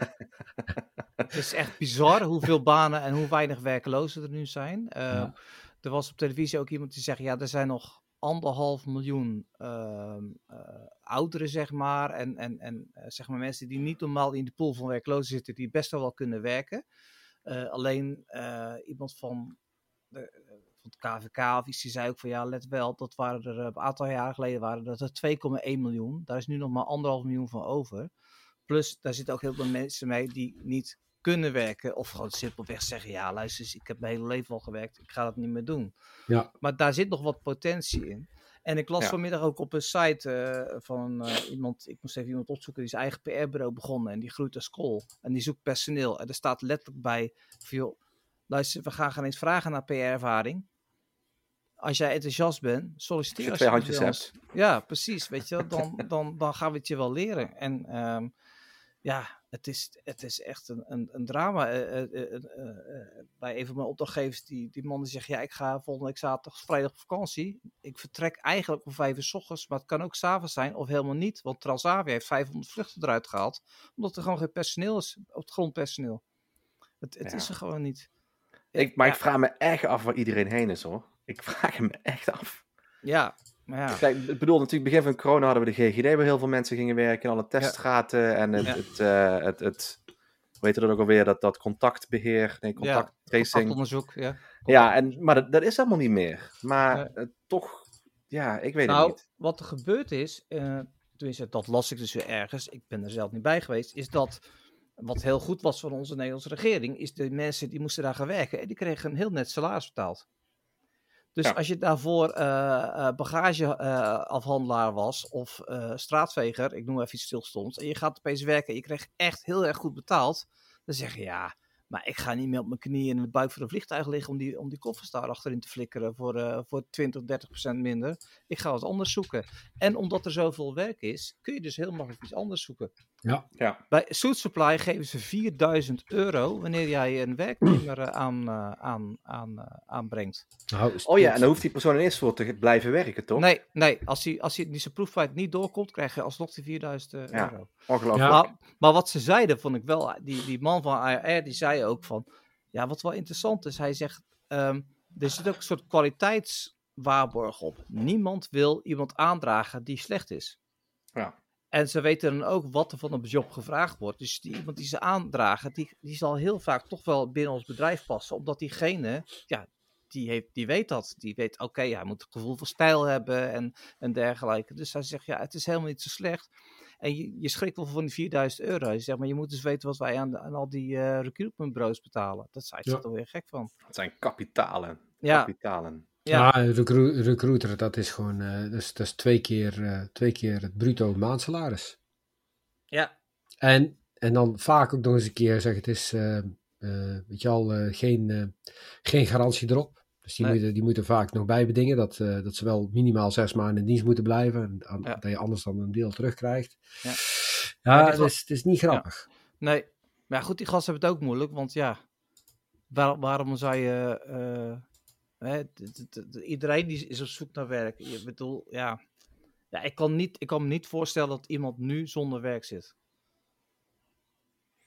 het is echt bizar hoeveel banen en hoe weinig werklozen er nu zijn. Eh, Ja. Er was op televisie ook iemand die zegt, ja, er zijn nog anderhalf miljoen eh, ouderen, zeg maar, en, en, en eh, zeg maar mensen die niet normaal in de pool van werklozen zitten, die best wel kunnen werken. Eh, alleen iemand van, de, van het KVK of iets, die zei ook van, ja, let wel, dat waren er een aantal jaren geleden waren dat er 2,1 miljoen. Daar is nu nog maar anderhalf miljoen van over. Plus, daar zitten ook heel veel mensen mee die niet kunnen werken. Of gewoon simpelweg zeggen, ja luister eens, ik heb mijn hele leven al gewerkt, ik ga dat niet meer doen. Ja. Maar daar zit nog wat potentie in. En ik las Ja. vanmiddag ook op een site eh, van eh, iemand, ik moest even iemand opzoeken, die zijn eigen PR-bureau begonnen. En die groeit als kool. En die zoekt personeel. En er staat letterlijk bij, van, joh, luister, we gaan geen eens vragen naar PR-ervaring. Als jij enthousiast bent, solliciteer Als je twee handjes ons. Ja, precies. Weet je, dan, dan, dan gaan we het je wel leren. En ehm, ja, het is, het is echt een, een, een drama. Eh, eh, eh, bij een van mijn opdrachtgevers, die, die man die zegt, ja, ik ga volgende week zaterdag, vrijdag op vakantie. Ik vertrek eigenlijk om vijf uur s ochtends, maar het kan ook s'avonds zijn of helemaal niet. Want Transavia heeft 500 vluchten eruit gehaald, omdat er gewoon geen personeel is, op het grondpersoneel. Het, het Ja. is er gewoon niet. Ik, maar ja, ik vraag me echt af waar iedereen heen is hoor. Ik *laughs* vraag me echt af. Ja, maar ja. Kijk, ik bedoel, natuurlijk begin van corona hadden we de GGD waar heel veel mensen gingen werken. En alle teststraten en het, het, eh, het, het, hoe heet dat ook alweer, dat, dat contactbeheer, nee, contacttracing. Contactonderzoek, ja. Ja, en, maar dat, dat is allemaal niet meer. Maar toch, ja, ik weet het Nou, niet. wat er gebeurd is, eh tenminste, dat las ik dus weer ergens, ik ben er zelf niet bij geweest, is dat wat heel goed was van onze Nederlandse regering, is de mensen die moesten daar gaan werken en die kregen een heel net salaris betaald. Dus Ja. als je daarvoor eh bagageafhandelaar was of eh, straatveger, ik noem even iets stilstoms, en je gaat opeens werken en je krijgt echt heel erg goed betaald, dan zeg je ja, maar ik ga niet meer op mijn knieën in de buik van een vliegtuig liggen om die, om die koffers daar achterin te flikkeren voor, eh, voor 20, 30 procent minder. Ik ga wat anders zoeken. En omdat er zoveel werk is, kun je dus heel makkelijk iets anders zoeken. Ja, Bij Suit Supply geven ze 4000 euro wanneer jij een werknemer eh, aan, eh, aan, aan, eh, aanbrengt. Nou, oh ja, en dan hoeft die persoon in eerste voor te blijven werken, toch? Nee, nee, als hij als hij die zijn proeftijd niet doorkomt, krijg je alsnog die 4000 eh, Ja. euro. Ongelooflijk. Ja. Maar, maar wat ze zeiden, vond ik wel, die, die man van AR, die zei ook van, ja, wat wel interessant is, hij zegt, ehm, er zit ook een soort kwaliteitswaarborg op. Niemand wil iemand aandragen die slecht is. Ja. En ze weten dan ook wat er van een job gevraagd wordt. Dus die, iemand die ze aandragen, die, die zal heel vaak toch wel binnen ons bedrijf passen. Omdat diegene, ja, die, heeft, die weet dat. Die weet, oké, hij moet het gevoel van stijl hebben en, en dergelijke. Dus hij zegt, ja, het is helemaal niet zo slecht. En je, je schrikt wel van die 4000 euro. Je zegt, maar je moet dus weten wat wij aan, aan al die uh, recruitmentbureaus betalen. Dat zijn ze Ja. toch weer gek van. Het zijn kapitalen. Ja, Kapitalen. Ja. Ja, een recru- recruiter, dat is gewoon eh, dat is, dat is twee, keer, eh, twee keer het bruto maandsalaris. ja. En, en dan vaak ook nog eens een keer zeggen, het is, eh, weet je al, geen, geen garantie erop. Dus die, Nee. moeten, die moeten vaak nog bijbedingen dat, dat ze wel minimaal zes maanden in dienst moeten blijven. En aan- Ja. dat je anders dan een deel terugkrijgt. Ja. Ja, Ja, het, is, het is niet grappig. Nee, maar goed, die gasten hebben het ook moeilijk, want ja, waar- waarom zou je, hè, iedereen die is op zoek naar werk. Je bedoel, ja, ja ik, kan niet, ik kan me niet voorstellen dat iemand nu zonder werk zit.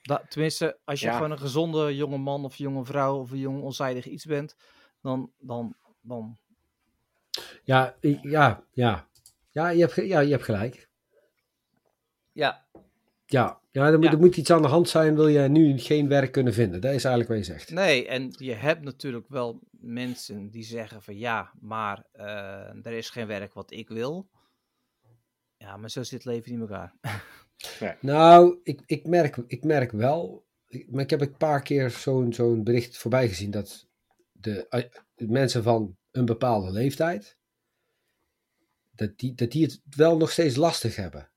Dat, tenminste, als je Ja. gewoon een gezonde jonge man of jonge vrouw of een jong onzijdig iets bent, dan, dan, dan Ja, ja, ja. Ja, je hebt, ja, je hebt gelijk. ja, Ja, ja, er, moet, Ja. er moet iets aan de hand zijn, wil je nu geen werk kunnen vinden. Dat is eigenlijk wat je zegt. Nee, en je hebt natuurlijk wel mensen die zeggen van ja, maar eh, er is geen werk wat ik wil. Ja, maar zo zit het leven niet in elkaar. *laughs* Nou, ik, ik, merk, ik merk wel, ik, maar ik heb een paar keer zo'n zo'n bericht voorbij gezien dat de, eh, de mensen van een bepaalde leeftijd, dat die, dat die het wel nog steeds lastig hebben.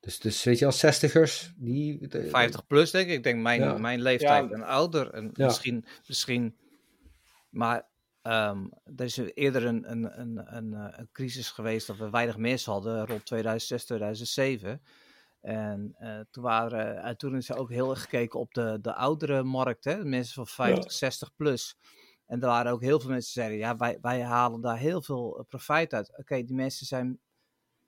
Dus, dus weet je als zestigers, die... de- 50 plus denk ik. Ik denk mijn, Ja. mijn leeftijd Ja. en ouder. En Ja. misschien, misschien, maar ehm, er is eerder een, een, een, een, eh, een crisis geweest dat we weinig mensen hadden rond 2006, 2007. En eh, toen, waren, en toen is er ook heel erg gekeken op de, de oudere markt, hè? de mensen van 50, 60 plus. En er waren ook heel veel mensen die zeiden, ja, wij, wij halen daar heel veel profijt uit. Oké, die mensen zijn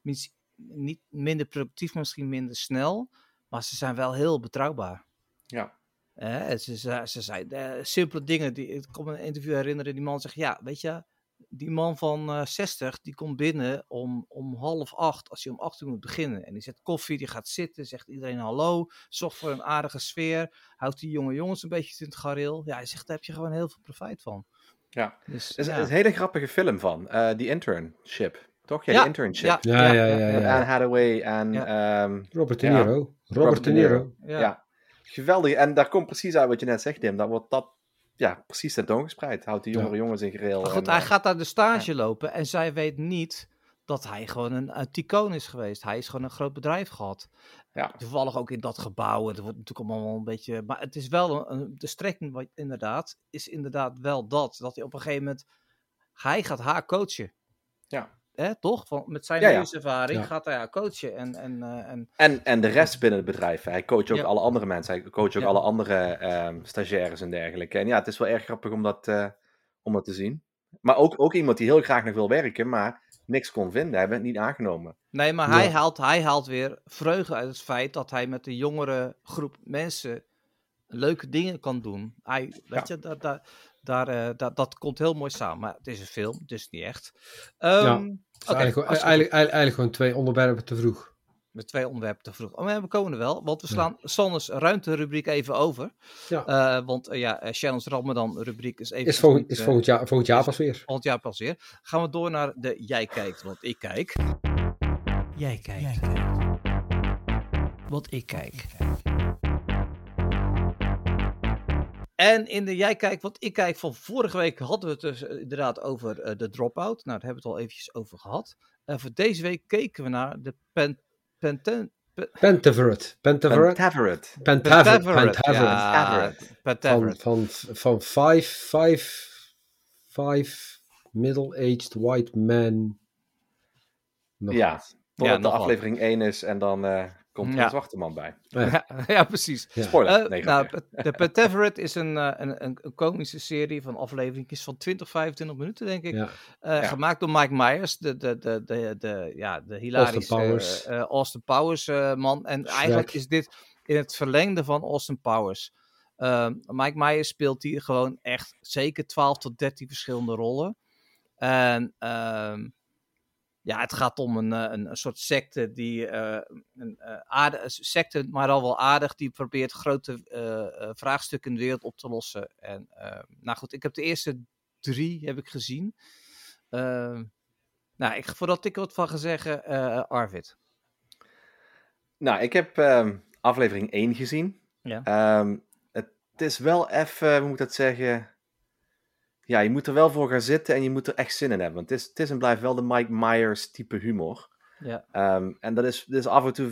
mis- niet minder productief, misschien minder snel, maar ze zijn wel heel betrouwbaar. Ja. Ze, ze, ze zijn eh, simpele dingen. Die, ik kon me een interview herinneren. Die man zegt: Ja, weet je, die man van eh 60 die komt binnen om, om half acht. Als hij om acht uur moet beginnen. En die zet koffie, die gaat zitten, zegt iedereen hallo. Zorgt voor een aardige sfeer. Houdt die jonge jongens een beetje in het gareel. Ja, hij zegt: Daar heb je gewoon heel veel profijt van. Ja. Dus, Er is ja. een hele grappige film van. eh die internship. Toch? Ja, internship. ja, Ja, ja, ja, Met. Anne Hathaway en... Ja. ehm, Robert De Ja. Niro. Robert, De Niro. ja. ja. geweldig. En daar komt precies uit wat je net zegt, Tim. Dat wordt dat ja, precies tentoongespreid. Houdt die jongere Ja. jongens in gereel. Maar goed, en, hij eh, gaat daar de stage lopen en zij weet niet dat hij gewoon een, een ticoon is geweest. Hij is gewoon een groot bedrijf gehad. Ja. Toevallig ook in dat gebouw. Het wordt natuurlijk allemaal wel een beetje. Maar het is wel een, een- de strekking, wat, inderdaad, is inderdaad wel dat. Dat hij op een gegeven moment. Hij gaat haar coachen. Ja. Hè, toch? Van, met zijn Ja, ja. levenservaring Ja. gaat hij haar coachen. En, en, eh, en En, en de rest binnen het bedrijf. Hij coacht ook Ja. alle andere mensen. Hij coacht ook Ja. alle andere ehm, stagiaires en dergelijke. En ja, het is wel erg grappig om dat, eh, om dat te zien. Maar ook, ook iemand die heel graag nog wil werken, maar niks kon vinden. Hij werd niet aangenomen. Nee, maar Ja. hij, haalt, hij haalt weer vreugde uit het feit dat hij met een jongere groep mensen leuke dingen kan doen. Hij, weet je, daar, daar, daar, eh, dat, dat komt heel mooi samen. Maar het is een film, dus niet echt. Ehm, Ja. oké, Dus eigenlijk, gewoon- hartstikke eigenlijk, eigenlijk, eigenlijk gewoon twee onderwerpen te vroeg. Met twee onderwerpen te vroeg. Oh, maar we komen er wel, want we Ja. slaan Sanders ruimterubriek even over. Ja. Eh, want eh, ja, eh, Shannon's Ramadan rubriek is even... Is, volgend, is volgend, jaar, volgend jaar pas weer. volgend jaar pas weer. Gaan we door naar de Jij kijkt, want ik kijk. Jij kijkt. Wat ik kijk. En in de Jij kijkt, wat ik kijk van vorige week hadden we het dus eh, inderdaad over eh, de dropout. Nou, daar hebben we het al eventjes over gehad. En voor deze week keken we naar de Pen... Penten, Pentaveret. Pentaveret. Taveret. Pentaveret. Pentaveret. Pentaveret. Ja, Van, Pentaveret. van, van five, five, five middle-aged white men. Nog Ja, wat. totdat Ja, de aflevering 1 is en dan eh, komt er Ja. een zwarte man bij. Ja, ja, *laughs* precies. Ja. Spoiler. Eh, nee, nou, de Pentaveret is een, eh, een, een, een komische serie van afleveringjes van 20, 25 minuten, denk ik. Ja. Eh, Ja. Gemaakt door Mike Myers, de, de, de, de, de, ja, de hilarische Powers. eh, eh, Austin Powers eh, man. En eigenlijk is dit in het verlengde van Austin Powers. Ehm, Mike Myers speelt hier gewoon echt zeker 12 tot 13 verschillende rollen. En ehm, ja, het gaat om een, eh, een, een soort secte die eh, een uh, aardig, secte, maar al wel aardig, die probeert grote uh, vraagstukken in de wereld op te lossen. En nou goed, ik heb de eerste drie heb ik gezien. Ehm, nou, ik, voordat ik wat van ga zeggen, Arvid. Nou, ik heb ehm, aflevering 1 gezien. Ja. Um, het is wel even, hoe moet ik dat zeggen? Ja, je moet er wel voor gaan zitten en je moet er echt zin in hebben. Want het is, het is en blijft wel de Mike Myers type humor. Ja. Um, en dat is, dat is af en toe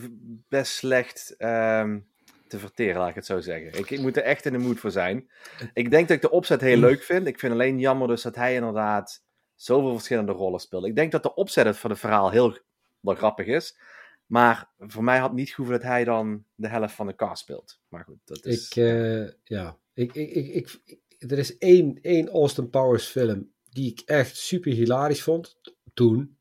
best slecht um, te verteren, laat ik het zo zeggen. Ik, ik, moet er echt in de mood voor zijn. Ik denk dat ik de opzet heel leuk vind. Ik vind alleen jammer dus dat hij inderdaad zoveel verschillende rollen speelt. Ik denk dat de opzet van het verhaal heel wel grappig is. Maar voor mij had niet gehoeven dat hij dan de helft van de cast speelt. Maar goed, dat is... Ik, uh, ja, ik, ik, ik, ik, er is één, één Austin Powers film die ik echt super hilarisch vond toen.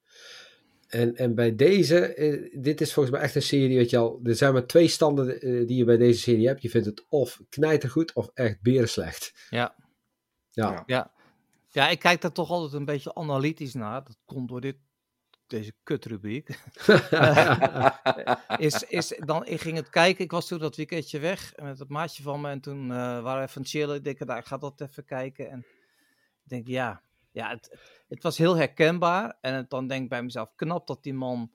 En, en bij deze, uh, dit is volgens mij echt een serie, weet je al, er zijn maar twee standen uh, die je bij deze serie hebt. Je vindt het of knijtergoed of echt berenslecht. Ja. Ja. ja. Ja, ik kijk daar toch altijd een beetje analytisch naar. Dat komt door dit deze kutrubriek. *laughs* is, is, dan, ik ging het kijken. Ik was toen dat weekendje weg met het maatje van me. En toen uh, waren we even chillen. Ik denk, nou, ik ga dat even kijken. En ik denk, ja, ja het, het was heel herkenbaar. En het, dan denk ik bij mezelf, knap dat die man...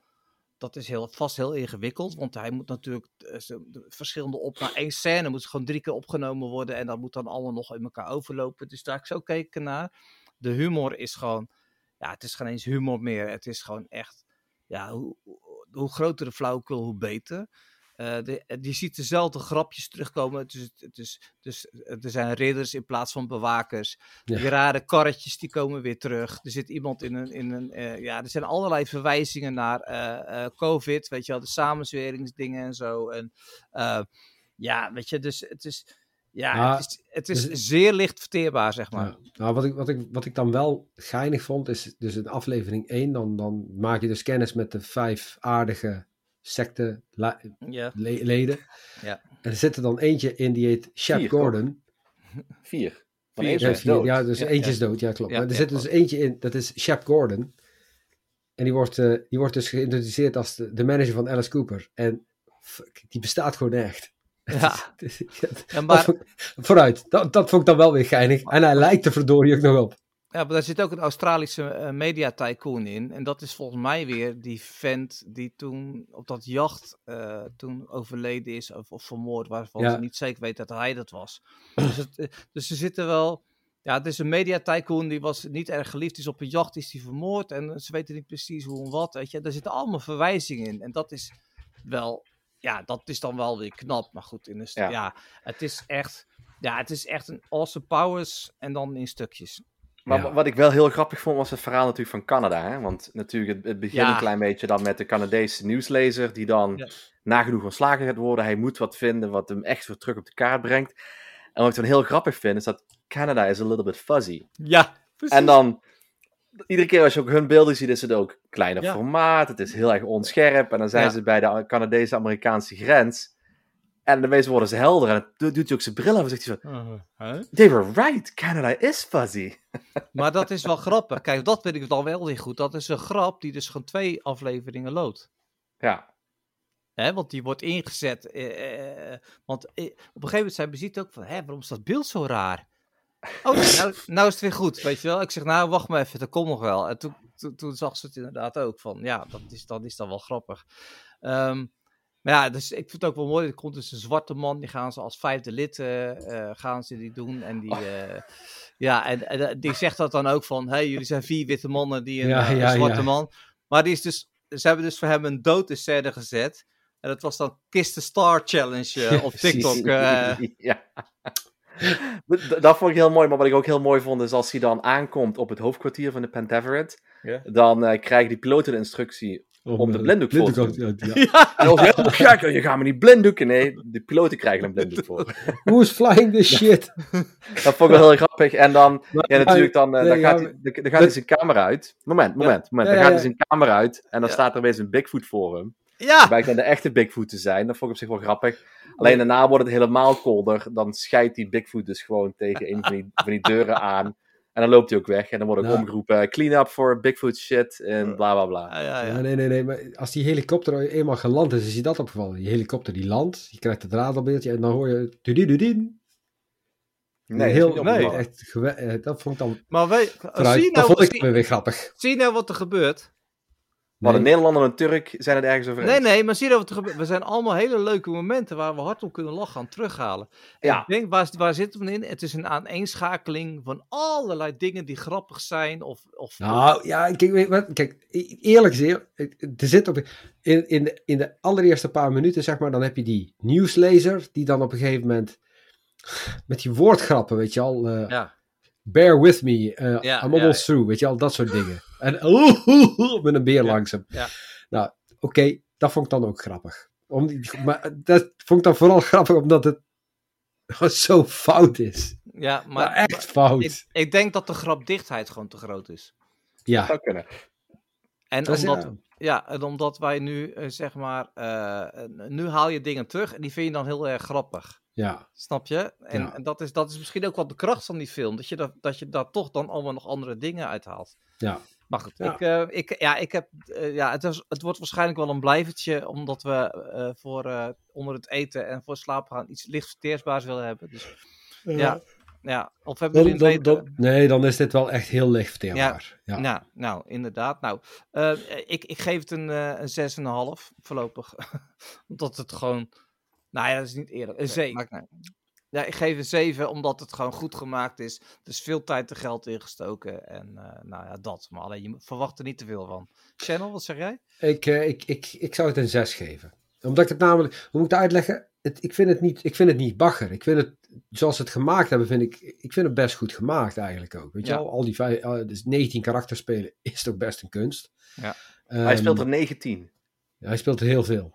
Dat is heel, vast heel ingewikkeld. Want hij moet natuurlijk de verschillende op naar één scène. Moet gewoon drie keer opgenomen worden. En dat moet dan allemaal nog in elkaar overlopen. Dus daar ik zo keken naar. De humor is gewoon ja, het is geen eens humor meer. Het is gewoon echt, ja, hoe, hoe groter de flauwekul, hoe beter. Uh, de, je ziet dezelfde grapjes terugkomen. Het is, het is, dus er zijn ridders in plaats van bewakers. Ja. Die rare karretjes die komen weer terug. Er zit iemand in een. In een uh, ja, er zijn allerlei verwijzingen naar uh, COVID. Weet je wel, de samenzweringsdingen en zo. En ja, weet je, dus het is. Ja, het is, het is dus, zeer licht verteerbaar, zeg maar. Ja. Nou, wat ik, wat, ik, wat ik dan wel geinig vond, is dus in aflevering 1, dan, dan maak je dus kennis met de vijf aardige secte ja. le leden. Ja. En er zit er dan eentje in, die heet Shep Vier, Gordon. *laughs* Vier. Van vier, ja, vier, ja, dus eentje is dood, ja klopt. maar er zit dus eentje in, dat is Shep Gordon. En die wordt, uh, die wordt dus geïntroduceerd als de, de manager van Alice Cooper. En fuck, die bestaat gewoon echt. Ja. ja maar... Vooruit, dat, dat vond ik dan wel weer geinig. En hij lijkt er verdorie ook nog op. Ja, maar daar zit ook een Australische uh, media tycoon in. En dat is volgens mij weer die vent die toen op dat jacht uh, toen overleden is of, of vermoord, waarvan ja. ze niet zeker weten dat hij dat was. dus, het, dus ze zitten wel... Ja, het is een media tycoon, die was niet erg geliefd, is op een jacht, is die vermoord. En ze weten niet precies hoe en wat, weet je. Daar zitten allemaal verwijzingen in. En dat is wel ja, dat is dan wel weer knap. Maar goed, in de ja. ja. het is echt. Ja, het is echt een awesome powers en dan in stukjes. Maar ja. wat ik wel heel grappig vond, was het verhaal natuurlijk van Canada. Hè? Want natuurlijk, het, het begint ja. een klein beetje dan met de Canadese nieuwslezer, die dan ja. nagenoeg ontslagen gaat worden. Hij moet wat vinden wat hem echt weer terug op de kaart brengt. En wat ik dan heel grappig vind, is dat Canada is a little bit fuzzy. Ja, precies. En dan, iedere keer als je ook hun beelden ziet, is het ook kleiner ja. formaat. Het is heel erg onscherp. En dan zijn ja. ze bij de Canadese-Amerikaanse grens. En de meeste worden ze helder. En dan doet hij ook zijn bril af en zegt hij. Uh, huh? They were right, Canada is fuzzy. *laughs* maar dat is wel grappig. Kijk, dat vind ik dan wel weer goed. Dat is een grap die dus gewoon twee afleveringen loopt. Ja. Hè, want die wordt ingezet. Eh, eh, want eh, op een gegeven moment zijn beziet ook van... Hé, waarom is dat beeld zo raar? *laughs* Oh, nou, nou is het weer goed, weet je wel. Ik zeg, nou, wacht maar even, dat komt nog wel. En toen, toen, toen zag ze het inderdaad ook van, ja, dat is, dat is dan wel grappig. Um, maar ja, dus ik vind het ook wel mooi. Er komt dus een zwarte man, die gaan ze als vijfde lid uh, uh, gaan ze die doen. En die, uh, ja, en, en, die zegt dat dan ook van, hey, jullie zijn vier witte mannen die een, ja, ja, een zwarte ja. man. Maar die is dus, ze hebben dus voor hem een dood in scène gezet. En dat was dan Kiss the Star Challenge op *laughs* TikTok. ja. *laughs* Dat vond ik heel mooi, maar wat ik ook heel mooi vond is als hij dan aankomt op het hoofdkwartier van de Pentaverate, ja. dan uh, krijgen die piloten de instructie om, om de blinddoek voor te doen. *laughs* Ja, ja. En dan was heel gek, je gaat me niet blinddoeken. Nee, de piloten krijgen een blinddoek voor. *laughs* Who's flying this shit? dat vond ik wel heel grappig. En dan, ja natuurlijk, dan, uh, dan gaat, hij, dan, dan gaat hij zijn camera uit. Moment, moment, moment. Dan gaat hij zijn camera uit en dan staat er weer een Bigfoot voor hem. Ja! Blijkt dan de echte Bigfoot te zijn. Dat vond ik op zich wel grappig. Alleen daarna wordt het helemaal kolder. Dan scheidt die Bigfoot dus gewoon tegen een van die, van die deuren aan. En dan loopt hij ook weg. En dan wordt ook Nou. omgeroepen: clean up for Bigfoot shit. En bla bla bla. Ja, ja, Ja, nee, nee, nee. Maar als die helikopter eenmaal geland is, is je dat opgevallen. Die helikopter die landt, je krijgt het radarbeeldje en dan hoor je... Nee, heel, nee. echt eh, dat vond ik dan Maar weet, vooruit. zie, je dat nou, vond ik zie, weer grappig. zie je nou wat er gebeurt? Maar een. Nederlander en een Turk zijn het ergens over Nee, eens. nee, maar zie je wat er gebeurt? We zijn allemaal hele leuke momenten waar we hard om kunnen lachen aan terughalen. En Ja. Ik denk, waar, waar zit het in? Het is een aaneenschakeling van allerlei dingen die grappig zijn. Of, of Nou, ja, kijk, wat, kijk e- eerlijk zeer, er zit op, in, in, de, in de allereerste paar minuten, zeg maar, dan heb je die nieuwslezer, die dan op een gegeven moment met die woordgrappen, weet je al, eh, ja. bear with me, eh, Ja, I'm ja, almost through, weet je al, dat soort dingen. En met een beer Ja, langs hem. ja. Nou, oké, dat vond ik dan ook grappig. Om maar dat vond ik dan vooral *laughs* grappig, omdat het gewoon zo fout is. ja, Maar, maar echt fout. ik, ik denk dat de grapdichtheid gewoon te groot is. ja, zou kunnen. En dat omdat, ja. ja, en omdat wij nu, eh, zeg maar, eh, nu haal je dingen terug en die vind je dan heel erg grappig. ja. Snap je? En, Ja. en dat, is, dat is misschien ook wel de kracht van die film. Dat je, dat, dat je daar toch dan allemaal nog andere dingen uithaalt. Ja. Maar goed, Ja. Ik, eh, ik, ja, ik heb, eh, ja, het, is, het wordt waarschijnlijk wel een blijvertje. Omdat we eh, voor eh, onder het eten en voor slapen gaan iets licht verteersbaars willen hebben. Dus ja, ja. Of hebben we Dan, jullie dan, een dan- nee, dan is dit wel echt heel licht verteerbaar. Ja. Nou, nou, inderdaad. Nou, eh, ik, ik geef het een, eh een 6,5 voorlopig. *laughs* omdat het gewoon. Nou ja, dat is niet eerlijk. Een 7. Ja, ik geef een 7 omdat het gewoon goed gemaakt is. Er is veel tijd en geld ingestoken. En eh, nou ja, dat. Maar alleen, je verwacht er niet te veel van. Channel, wat zeg jij? Ik, eh, ik, ik, ik zou het een 6 geven. Omdat ik het namelijk, hoe moet ik het uitleggen? Het, ik, vind het niet, ik vind het niet bagger. Ik vind het, zoals ze het gemaakt hebben, vind ik, ik vind het best goed gemaakt eigenlijk ook. Weet je Ja. wel, al die vijf, eh, dus 19 karakters spelen *laughs* is toch best een kunst. Ja. Hij speelt er Ehm, 19. ja, hij speelt er heel veel.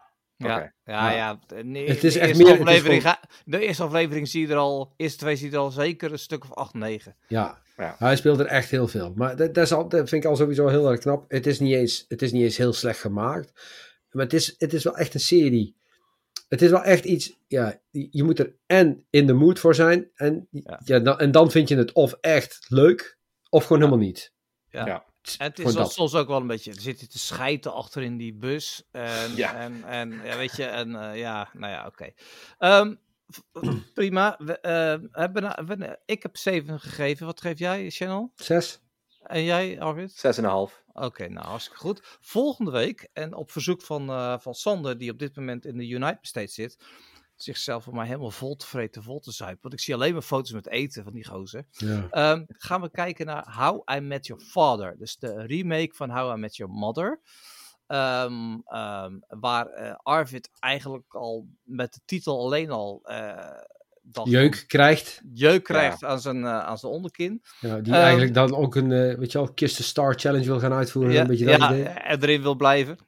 Ja, ja, Ja. ja. de- nee, Het is de echt eerste meer- het is Aflevering, de eerste aflevering zie je er al, eerste twee zie je er al zeker een stuk of 8, 9. Ja. Ja. hij speelt er echt heel veel. Maar dat, dat, is al, dat vind ik al sowieso heel erg knap. Het is niet eens, het is niet eens heel slecht gemaakt. Maar het is, het is wel echt een serie. Het is wel echt iets, ja, je moet er en in de mood voor zijn. En, Ja. ja. dan, en dan vind je het of echt leuk, of gewoon helemaal niet. Ja. En het is wel soms ook wel een beetje, er zit je te schijten achter in die bus. En, Ja. en, en ja, weet je, en eh, ja, nou ja, oké. Ehm, *clears throat* prima. We, eh, hebben, nou- we- ik heb 7 gegeven. Wat geef jij, Channel? Zes? En jij, Arvid? 6,5. Oké, nou hartstikke goed. Volgende week, en op verzoek van, eh, van Sander, die op dit moment in de United States zit, zichzelf voor mij helemaal vol te vreten, vol te zuipen. Want ik zie alleen maar foto's met eten van die gozer. Ja. Ehm, gaan we kijken naar How I Met Your Father. Dus de remake van How I Met Your Mother. Ehm, ehm, waar eh, Arvid eigenlijk al met de titel alleen al eh, Jeuk krijgt. jeuk krijgt aan, zijn, eh, aan zijn onderkin. Ja, die eigenlijk dan ook een, weet je wel, Kiss the Star Challenge wil gaan uitvoeren. Ja, een beetje dat ja, idee. en erin wil blijven.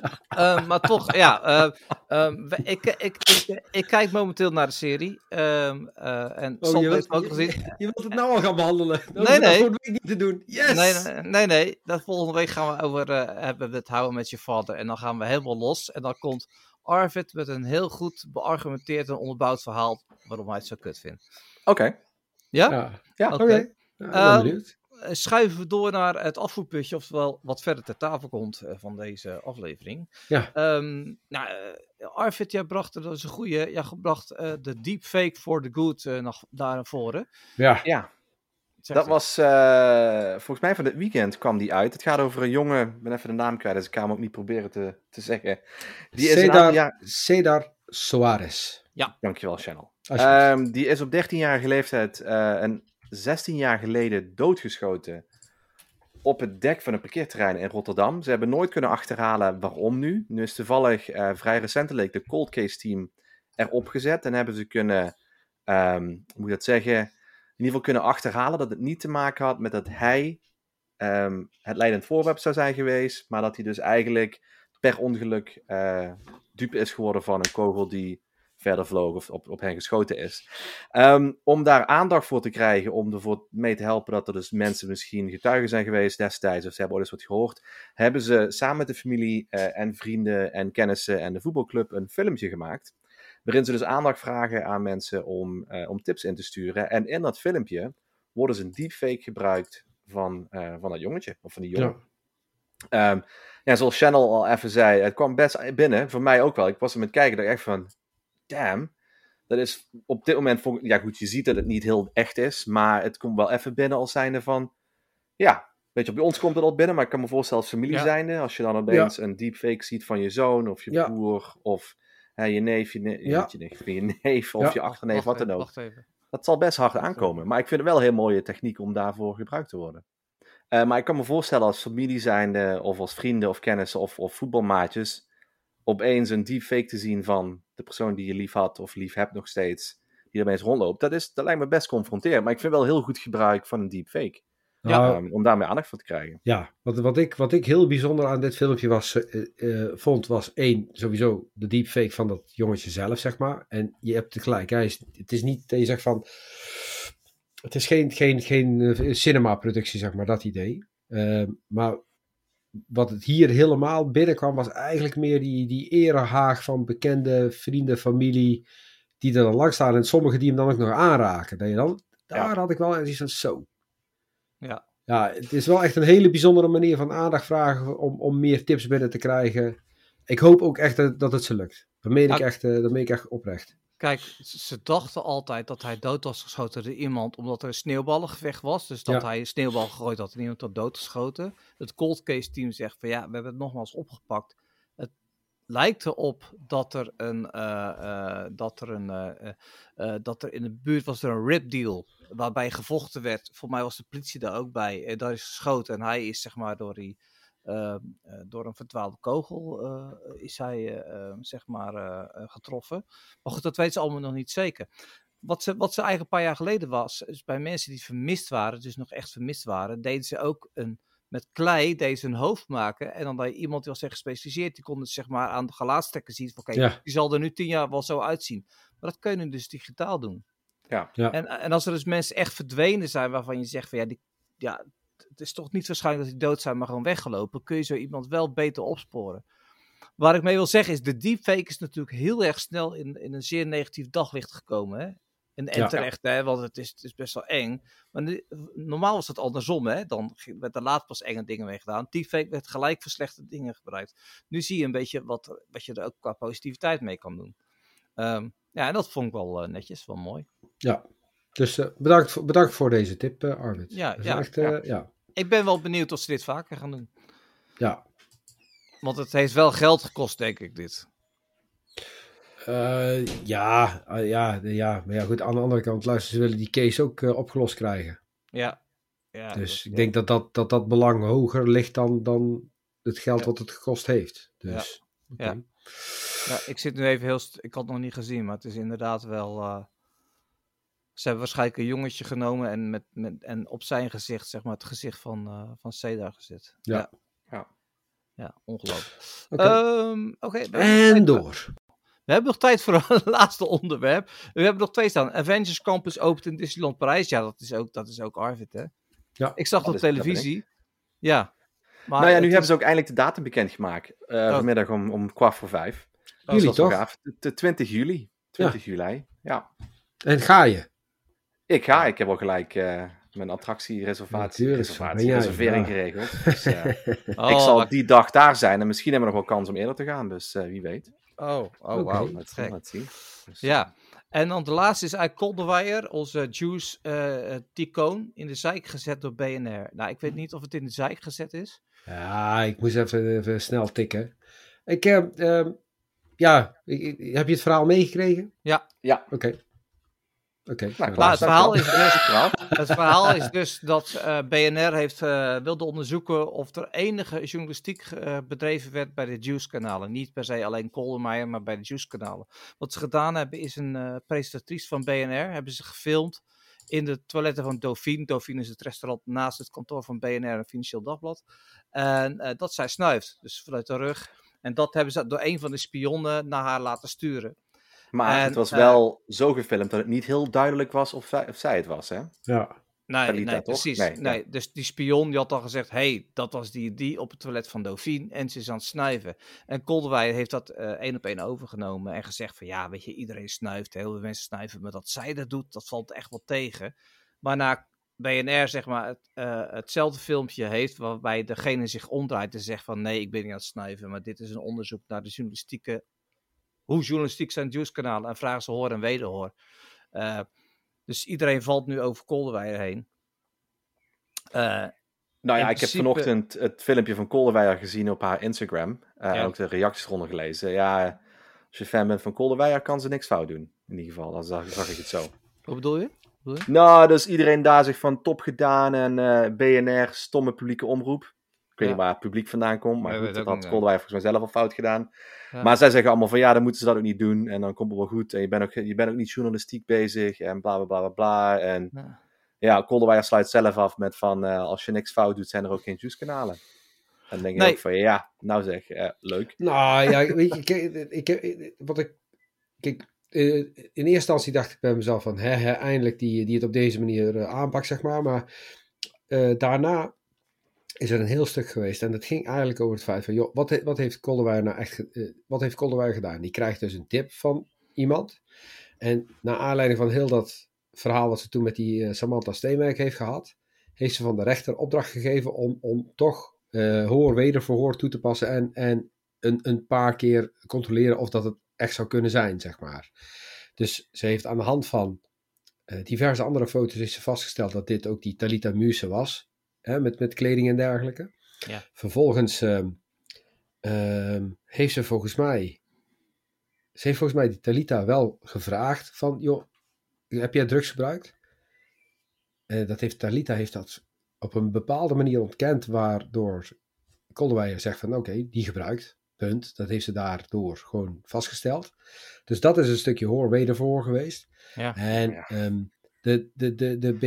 *laughs* Ehm, maar toch, ja. ehm, ehm, ik, ik, ik, ik, kijk momenteel naar de serie. ehm, eh, en Oh, je, wilt, ook gezien. je, je wilt het nou al gaan behandelen. Nee, dat nee. volgende week niet te doen. Yes! Nee, nee, nee, nee. Dat volgende week gaan we over eh, hebben we het houden met je vader. En dan gaan we helemaal los. En dan komt Arvid met een heel goed beargumenteerd en onderbouwd verhaal waarom hij het zo kut vindt. Oké. Ja? Ja, Ja, oké. Ja, ik ben Ehm, benieuwd. Eh, Schuiven we door naar het afvoerputje, oftewel wat verder ter tafel komt eh, van deze aflevering. Ja. Ehm, nou, eh, Arvid, jij bracht, er- dat is een goeie, jij bracht eh, de deepfake for the good eh, nog daar naar voren. Ja. Ja, Zeg dat was eh, volgens mij van het weekend kwam die uit. Het gaat over een jongen, ik ben even de naam kwijt, dus ik ga hem ook niet proberen te, te zeggen. Die is een aantal Cedar, jaar... Cedar Soares. Dankjewel, Channel. Ehm, die is op 13-jarige leeftijd eh en 16 jaar geleden doodgeschoten op het dek van een parkeerterrein in Rotterdam. Ze hebben nooit kunnen achterhalen waarom nu. Nu is toevallig eh, vrij recentelijk de cold case team erop gezet en hebben ze kunnen, ehm, hoe moet je dat zeggen, in ieder geval kunnen achterhalen dat het niet te maken had met dat hij ehm, het leidend voorwerp zou zijn geweest, maar dat hij dus eigenlijk per ongeluk eh dupe is geworden van een kogel die verder vloog of op, op hen geschoten is. Ehm, om daar aandacht voor te krijgen, om ervoor mee te helpen dat er dus mensen misschien getuigen zijn geweest destijds, of ze hebben ooit eens wat gehoord, hebben ze samen met de familie eh, en vrienden en kennissen en de voetbalclub een filmpje gemaakt. Waarin ze dus aandacht vragen aan mensen om, eh, om tips in te sturen. En in dat filmpje wordt dus een deepfake gebruikt van, eh, van dat jongetje, of van die jongen. Ehm, ja, zoals Channel al even zei, het kwam best binnen, voor mij ook wel. Ik was er met kijken, dat ik echt van, damn, dat is op dit moment, vond ik- ja goed, je ziet dat het niet heel echt is, maar het komt wel even binnen als zijnde van, ja, weet je, bij ons komt het al binnen, maar ik kan me voorstellen als familie Ja. zijnde, als je dan opeens een deepfake ziet van je zoon, of je Ja. broer, of hè, je neef, je, ne- Ja. je, neef, je neef, of Ja. je achterneef, Wacht wat dan ook. Wacht even. Dat zal best hard aankomen. Maar ik vind het wel een heel mooie techniek om daarvoor gebruikt te worden. Eh, maar ik kan me voorstellen als familie zijnde, of als vrienden of kennissen of, of voetbalmaatjes, opeens een deepfake te zien van de persoon die je lief had of lief hebt nog steeds, die ermee rondloopt. Dat, is, dat lijkt me best confronterend. Maar ik vind wel heel goed gebruik van een deepfake. Nou, ehm, om daarmee aandacht voor te krijgen. Ja, wat, wat, ik, wat ik heel bijzonder aan dit filmpje was, eh, eh, vond, was één, sowieso de deepfake van dat jongetje zelf, zeg maar. En je hebt tegelijk, hij is, het is niet dat je zegt van, het is geen, geen, geen eh, cinema-productie, zeg maar, dat idee. Eh, maar wat het hier helemaal binnenkwam, was eigenlijk meer die, die erehaag van bekende vrienden, familie, die er dan langs staan. En sommigen die hem dan ook nog aanraken. Dat je dan, daar Ja. had ik wel eens van, zo, Ja. ja, het is wel echt een hele bijzondere manier van aandacht vragen om, om meer tips binnen te krijgen. Ik hoop ook echt dat, dat het ze lukt. Dat meen ik Ja. echt, eh, dat meen ik echt oprecht. Kijk, ze dachten altijd dat hij dood was geschoten door iemand omdat er een sneeuwballengevecht was. Dus dat Ja. hij een sneeuwbal gegooid had en iemand had doodgeschoten. Het cold case team zegt van ja, we hebben het nogmaals opgepakt. Het lijkt erop dat er een, eh, eh, dat er een, eh, dat er in de buurt was er een rip deal waarbij gevochten werd. Voor mij was de politie daar ook bij. En daar is geschoten en hij is zeg maar door die door een verdwaalde kogel eh, is hij eh, eh, zeg maar eh, eh, getroffen. Maar goed, dat weten ze allemaal nog niet zeker. Wat ze, wat ze eigenlijk een paar jaar geleden was, is bij mensen die vermist waren, dus nog echt vermist waren, deden ze ook een, met klei deden ze een hoofd maken. En dan dat je iemand die was echt gespecialiseerd, die kon het zeg maar aan de gelaatstrekken zien. van, Oké, Ja. die zal er nu tien jaar wel zo uitzien. Maar dat kun je nu dus digitaal doen. Ja. Ja. En, en als er dus mensen echt verdwenen zijn waarvan je zegt van ja, die, ja, het is toch niet waarschijnlijk dat die dood zijn, maar gewoon weggelopen, kun je zo iemand wel beter opsporen. Waar ik mee wil zeggen is, de deepfake is natuurlijk heel erg snel in, in een zeer negatief daglicht gekomen. Hè? En, en Ja. terecht, hè? want het is, het is best wel eng. Maar nu- normaal was het andersom, hè? dan werd er laat pas enge dingen mee gedaan. Deepfake werd gelijk voor slechte dingen gebruikt. Nu zie je een beetje wat, wat je er ook qua positiviteit mee kan doen. Ehm, ja, en dat vond ik wel eh, netjes, wel mooi. Ja. Dus eh, bedankt, voor, bedankt voor deze tip, eh, Arvid. Ja, ja, echt, eh, ja. Ik ben wel benieuwd of ze dit vaker gaan doen. ja. Want het heeft wel geld gekost, denk ik, dit. Ja, ja, ja, maar ja, goed. Aan de andere kant, luister, ze willen die case ook opgelost krijgen. Ja. ja dus dat- ik ja. denk dat dat, dat dat belang hoger ligt dan, dan het geld Ja. wat het gekost heeft. Dus. Ja. Ja, ik zit nu even heel... Ik had het nog niet gezien, maar het is inderdaad wel... Ze hebben waarschijnlijk een jongetje genomen en, met, met, en op zijn gezicht, zeg maar, het gezicht van, eh van Seda gezet. Ja. Ja, Ja. ja, ongelooflijk. Oké. Ehm, Oké. we hebben nog en tijd- door. We hebben nog tijd voor een *laughs* laatste onderwerp. We hebben nog twee staan. Avengers Campus opent in Disneyland Parijs. Ja, dat is ook, dat is ook Arvid, hè? Ja. Ik zag Dat op is- dat ben televisie. Ja. Maar nou ja, nu hebben is- ze ook eindelijk de datum bekendgemaakt. eh Oh. vanmiddag om, om kwart voor vijf. Jullie toch? de 20 juli. 20 juli. Ja. En ga je? Ik ga. Ik heb al gelijk eh, mijn attractiereservatie reservatie, reservering ja. geregeld. Dus, eh, *laughs* Oh, ik zal wacht. die dag daar zijn en misschien hebben we nog wel kans om eerder te gaan. Dus eh, wie weet. Oh, oh wauw. Let's, zien. Dus, Ja. En dan de laatste is eigenlijk Kolderweijer, onze Juice eh Ticoon, in de zijk gezet door BNR. Nou, ik weet niet of het in de zijk gezet is. Ja, ik moest even, even snel tikken. Ik, ehm, ja, heb je het verhaal meegekregen? Ja. Ja. Oké. Oké. Nou, nou, het verhaal is dus-. Het verhaal is dus dat eh, BNR heeft, eh, wilde onderzoeken of er enige journalistiek eh, bedreven werd bij de Juice-kanalen. Niet per se alleen Koldermeijer, maar bij de Juice-kanalen. Wat ze gedaan hebben is een eh presentatrice van BNR, hebben ze gefilmd in de toiletten van Dauphine. Dauphine is het restaurant naast het kantoor van BNR en Financieel Dagblad. En eh, dat zij snuift, dus vanuit de rug. En dat hebben ze door een van de spionnen naar haar laten sturen. Maar En, het was eh, wel zo gefilmd dat het niet heel duidelijk was of, zij- of zij het was. Hè? Ja. Nee, Talita, nee precies. Nee. Dus die spion die had al gezegd: hey, dat was die die op het toilet van Dauphine. En ze is aan het snuiven. En Koldewij heeft dat eh, één op één overgenomen. En gezegd: van ja, weet je, iedereen snuift. Heel veel mensen snuiven. Maar dat zij dat doet, dat valt echt wel tegen. Waarna BNR zeg maar het, eh, hetzelfde filmpje heeft waarbij degene zich omdraait en zegt van nee, ik ben niet aan het snuiven, maar dit is een onderzoek naar de journalistieke, hoe journalistiek zijn nieuwskanalen en vragen ze hoor en wederhoor. Eh, dus iedereen valt nu over Kolderweijer heen. Uh, nou ja, ik heb vanochtend het filmpje van Kolderweijer gezien op haar Instagram. Uh, ja. Ook de reacties eronder gelezen. Ja, als je fan bent van Kolderweijer, kan ze niks fout doen. In ieder geval, dan zag, zag ik het zo. Wat bedoel je? Nou, dus iedereen daar zich van top gedaan en BNR, stomme publieke omroep. Ik weet niet waar het publiek vandaan komt, maar goed, dat had Kolderweijer volgens mij zelf al fout gedaan. Maar zij zeggen allemaal van ja, dan moeten ze dat ook niet doen en dan komt het wel goed. En je bent ook, je bent ook niet journalistiek bezig en bla bla bla bla. En ja, ja Kolderweijer sluit zelf af met van uh, als je niks fout doet, zijn er ook geen juice-kanalen. En dan denk je ook van ja, nou zeg, uh, leuk. Nou ja, weet je, ik, ik, wat ik. Kijk, uh, in eerste instantie dacht ik bij mezelf van, hè, hè, eindelijk die, die het op deze manier aanpakt, zeg maar. Maar uh, daarna is er een heel stuk geweest. En dat ging eigenlijk over het feit van, joh, wat, wat heeft Kolderweijer nou echt, wat heeft Kolderweijer gedaan? Die krijgt dus een tip van iemand. En naar aanleiding van heel dat verhaal wat ze toen met die Samantha Steenwijk heeft gehad, heeft ze van de rechter opdracht gegeven om, om toch hoor-wederverhoor toe te passen en, en een, een paar keer controleren of dat het echt zou kunnen zijn, zeg maar. Dus ze heeft aan de hand van uh, diverse andere foto's is ze vastgesteld dat dit ook die Talita Muse was, hè, met, met kleding en dergelijke. Ja. Vervolgens uh, uh, heeft ze volgens mij, ze heeft volgens mij die Talita wel gevraagd van, joh, heb jij drugs gebruikt? Uh, dat heeft Talita heeft dat op een bepaalde manier ontkend, waardoor Kolderweijer zegt van, oké, die gebruikt. Punt. Dat heeft ze daardoor gewoon vastgesteld. Dus dat is een stukje hoor wedervoor geweest. Ja. En ehm, de, de, de, de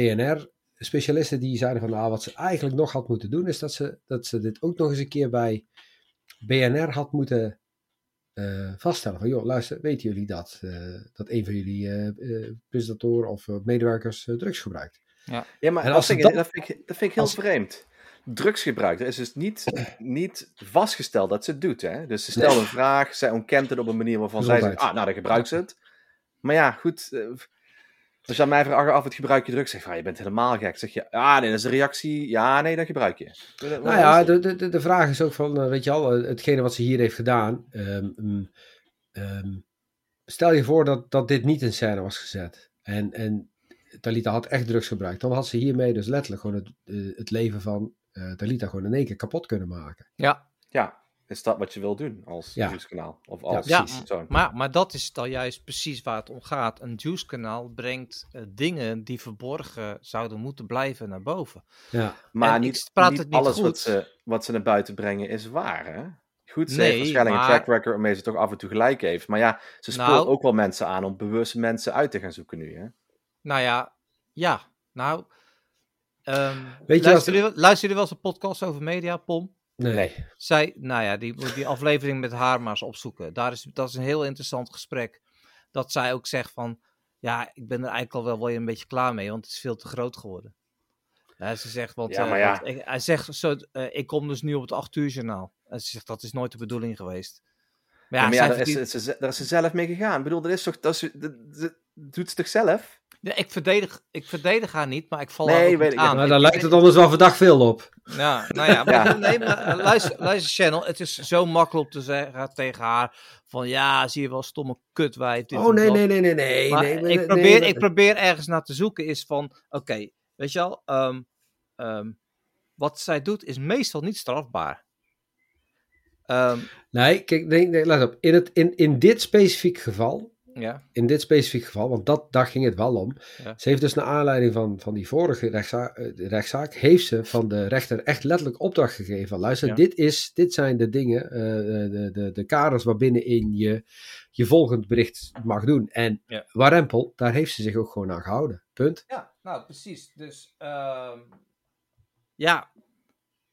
BNR-specialisten die zeiden van nou, wat ze eigenlijk nog had moeten doen, is dat ze, dat ze dit ook nog eens een keer bij BNR had moeten uh, vaststellen. Van joh, luister, weten jullie dat? Uh, dat een van jullie uh, presentatoren of medewerkers drugs gebruikt? Ja, ja maar dat vind, ik, dat, vind ik, dat vind ik heel als, vreemd drugsgebruik. Er is dus niet, *clears throat* niet vastgesteld dat ze het doet. Hè? Dus ze stelt een vraag, zij ontkent het op een manier waarvan zij zegt, ah, nou, dan gebruikt ze het. Maar ja, goed. Als je aan mij vraagt af het gebruik je drugs, zeg je, ah, je bent helemaal gek. Zeg je, ah, nee, dat is de reactie, ja, nee, dat gebruik je. nou ja, de, de, de vraag is ook van, eh, weet je al, eh, hetgene wat ze hier heeft gedaan. Um, um, stel je voor dat, dat dit niet in scène was gezet. En, en Talita had echt drugs gebruikt. Dan had ze hiermee dus letterlijk gewoon het, het leven van uh, Dalita gewoon in één keer kapot kunnen maken. Ja. Ja, is dat wat je wil doen als ja. Juice-kanaal? Of als ja, ja maar, maar dat is dan juist precies waar het om gaat. Een Juice-kanaal brengt uh, dingen die verborgen zouden moeten blijven naar boven. Ja. Maar en niet, praat niet, het niet alles goed. Wat, ze, wat ze naar buiten brengen is waar, hè? Goed, ze nee, heeft waarschijnlijk maar... een track record waarmee ze toch af en toe gelijk heeft. Maar ja, ze spoort nou, ook wel mensen aan om bewust mensen uit te gaan zoeken nu, hè? Nou ja, ja. Nou, Um, Weet je luister, je, luister je wel eens een podcast over media, Pom? Nee. Zij, nou ja, die, die aflevering met haar maar eens opzoeken. Daar is, dat is een heel interessant gesprek. Dat zij ook zegt van, ja, ik ben er eigenlijk al wel, wel een beetje klaar mee, want het is veel te groot geworden. Ja, ze zegt, want, ja, want ik, hij zegt, zo, uh, ik kom dus nu op het 8 uur journaal. En ze zegt, dat is nooit de bedoeling geweest. Maar ja, ja maar ja daar, is, ze, daar is ze zelf mee gegaan. Ik bedoel, dat is toch, dat, is, dat, dat doet ze toch zelf? Ja, ik, verdedig, ik verdedig haar niet, maar ik val nee, weet aan. Daar lijkt het anders wel verdacht veel op. Ja, nou ja, maar, Nee, maar eh, luister, luister, Channel. Het is zo makkelijk om te zeggen tegen haar: van ja, zie je wel, stomme kutwijf. Dit oh nee, nee, nee, nee, nee, nee, ik, probeer, ik probeer ergens naar te zoeken, is van: oké, weet je wel, um, um, wat zij doet is meestal niet strafbaar. Um, nee, kijk, nee, nee, let op. In, het, in, in dit specifiek geval ja. In dit specifieke geval, want dat, daar ging het wel om. Ze heeft dus naar aanleiding van, van die vorige rechtszaak, eh, rechtszaak, heeft ze van de rechter echt letterlijk opdracht gegeven. luister, dit, is, dit zijn de dingen, uh, de, de, de kaders waarbinnenin je je volgend bericht mag doen. En ja. Warempel, daar heeft ze zich ook gewoon aan gehouden. Punt. Ja, nou precies. Dus uh, ja,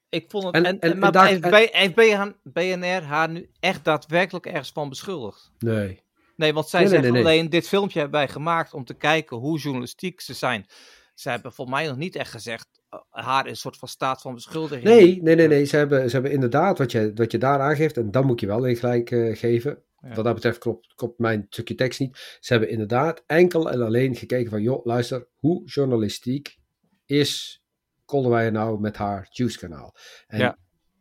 ik vond het. En, en, en maar daar, heeft, BNR haar nu echt daadwerkelijk ergens van beschuldigd? Nee. Nee, want zij zeggen alleen, dit filmpje hebben wij gemaakt om te kijken hoe journalistiek ze zijn. Ze hebben volgens mij nog niet echt gezegd, uh, haar een soort van staat van beschuldiging. Nee, nee, nee, nee. Ze hebben, ze hebben inderdaad wat je, wat je daar aangeeft, en dan moet je wel in gelijk uh, geven. Wat dat betreft klopt, klopt mijn stukje tekst niet. Ze hebben inderdaad enkel en alleen gekeken van, joh, luister, hoe journalistiek is Kolderweijer nou met haar Juice kanaal? En Ja.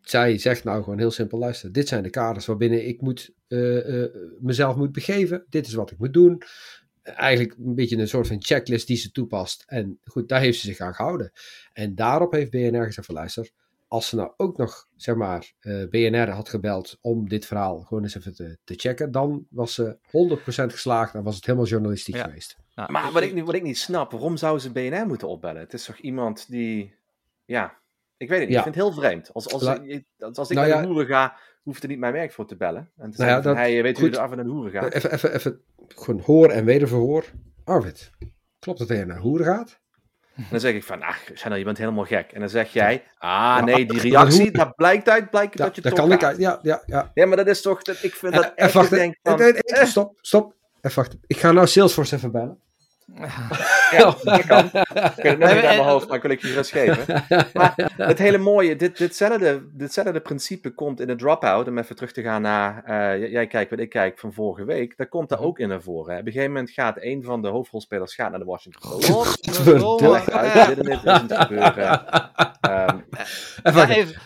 Zij zegt nou gewoon heel simpel, luister, dit zijn de kaders waarbinnen ik moet, eh, eh, mezelf moet begeven. Dit is wat ik moet doen. Eigenlijk een beetje een soort van checklist die ze toepast. En goed, daar heeft ze zich aan gehouden. En daarop heeft BNR gezegd van luister, als ze nou ook nog, zeg maar, eh, BNR had gebeld om dit verhaal gewoon eens even te, te checken, dan was ze 100% geslaagd en was het helemaal journalistiek Ja. geweest. Nou, Maar wat ik, niet- wat ik niet snap, waarom zou ze BNR moeten opbellen? Het is toch iemand die, ja, ik weet het niet, Ja. ik vind het heel vreemd. Als, als, La- ik- als, als ik Nou naar ja. de hoeren ga, hoeft er niet mijn werk voor te bellen. En te Nou zeggen ja, van, dat- hey, weet hoe goed. je af en naar de hoeren gaat? Even, even, even gewoon hoor en wederverhoor. Arvid, klopt dat hij naar hoeren gaat? En dan zeg ik van, ach, Chanel, je bent helemaal gek. En dan zeg jij, ah nee, die reactie, hoe- dat blijkt uit, blijkt Ja, dat je daar toch kan ik gaat. Ja, ja, ja. Ja, maar dat is toch, dat, ik vind dat En, echt, denk van, eh, stop, stop. Even wachten. Ik ga nou Salesforce even bellen. *laughs* ja, dat kan. *laughs* Ik weet het nog Nee, niet uit mijn hoofd, maar ik wil ik je gerust geven. *laughs* Maar het hele mooie, dit, ditzelfde, ditzelfde principe komt in de dropout, om even terug te gaan naar, eh, jij kijkt wat ik kijk van vorige week, daar komt daar ook in naar voren. hè. Op een gegeven moment gaat een van de hoofdrolspelers gaat naar de Washington Post. Uit, dit en dit is het gebeuren. *laughs* Ehm,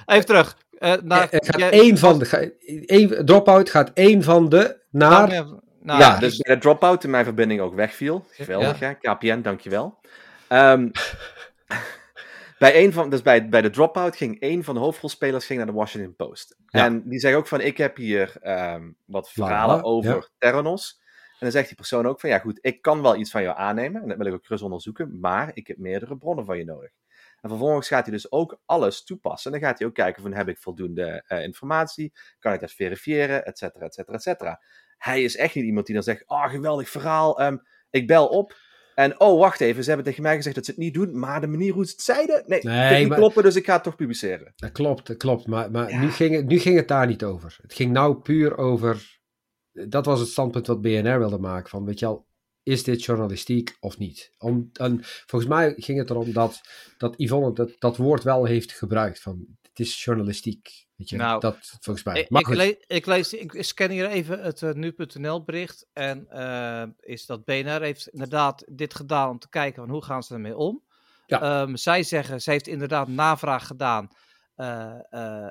Even terug. Eh, naar, gaat jij- één van de. één- Dropout gaat één van de naar. Nou, nou, ja, ja, dus de dropout in mijn verbinding ook wegviel. Geweldig, hè? KPN, dankjewel. Ehm *laughs* bij een van, dus bij, bij de dropout ging één van de hoofdrolspelers ging naar de Washington Post. Ja. En die zegt ook van, ik heb hier ehm, wat verhalen over ja. Theranos. En dan zegt die persoon ook van, ja goed, ik kan wel iets van jou aannemen. En dat wil ik ook gerust onderzoeken. Maar ik heb meerdere bronnen van je nodig. En vervolgens gaat hij dus ook alles toepassen. En dan gaat hij ook kijken van, heb ik voldoende eh, informatie? Kan ik dat verifiëren? Et cetera, et cetera, et cetera. Hij is echt niet iemand die dan zegt, ah, geweldig verhaal, ehm, ik bel op. En oh, wacht even, ze hebben tegen mij gezegd dat ze het niet doen, maar de manier hoe ze het zeiden, nee, Nee, niet maar- kloppen, dus ik ga het toch publiceren. Dat klopt, dat klopt. Maar, maar Ja. nu, ging het, nu ging het daar niet over. Het ging nou puur over. Dat was het standpunt wat BNR wilde maken. Van, weet je al, is dit journalistiek of niet? Om, en volgens mij ging het erom dat, dat Yvonne dat, dat woord wel heeft gebruikt. Van, het is journalistiek. Weet je, Nou, dat volgens mij. Ik, ik, goed. le- ik lees, ik scan hier even het eh, nu.nl bericht. En eh, is dat BNR heeft inderdaad dit gedaan om te kijken van hoe gaan ze ermee om. Ja. Ehm, zij zeggen, ze heeft inderdaad navraag gedaan. Eh,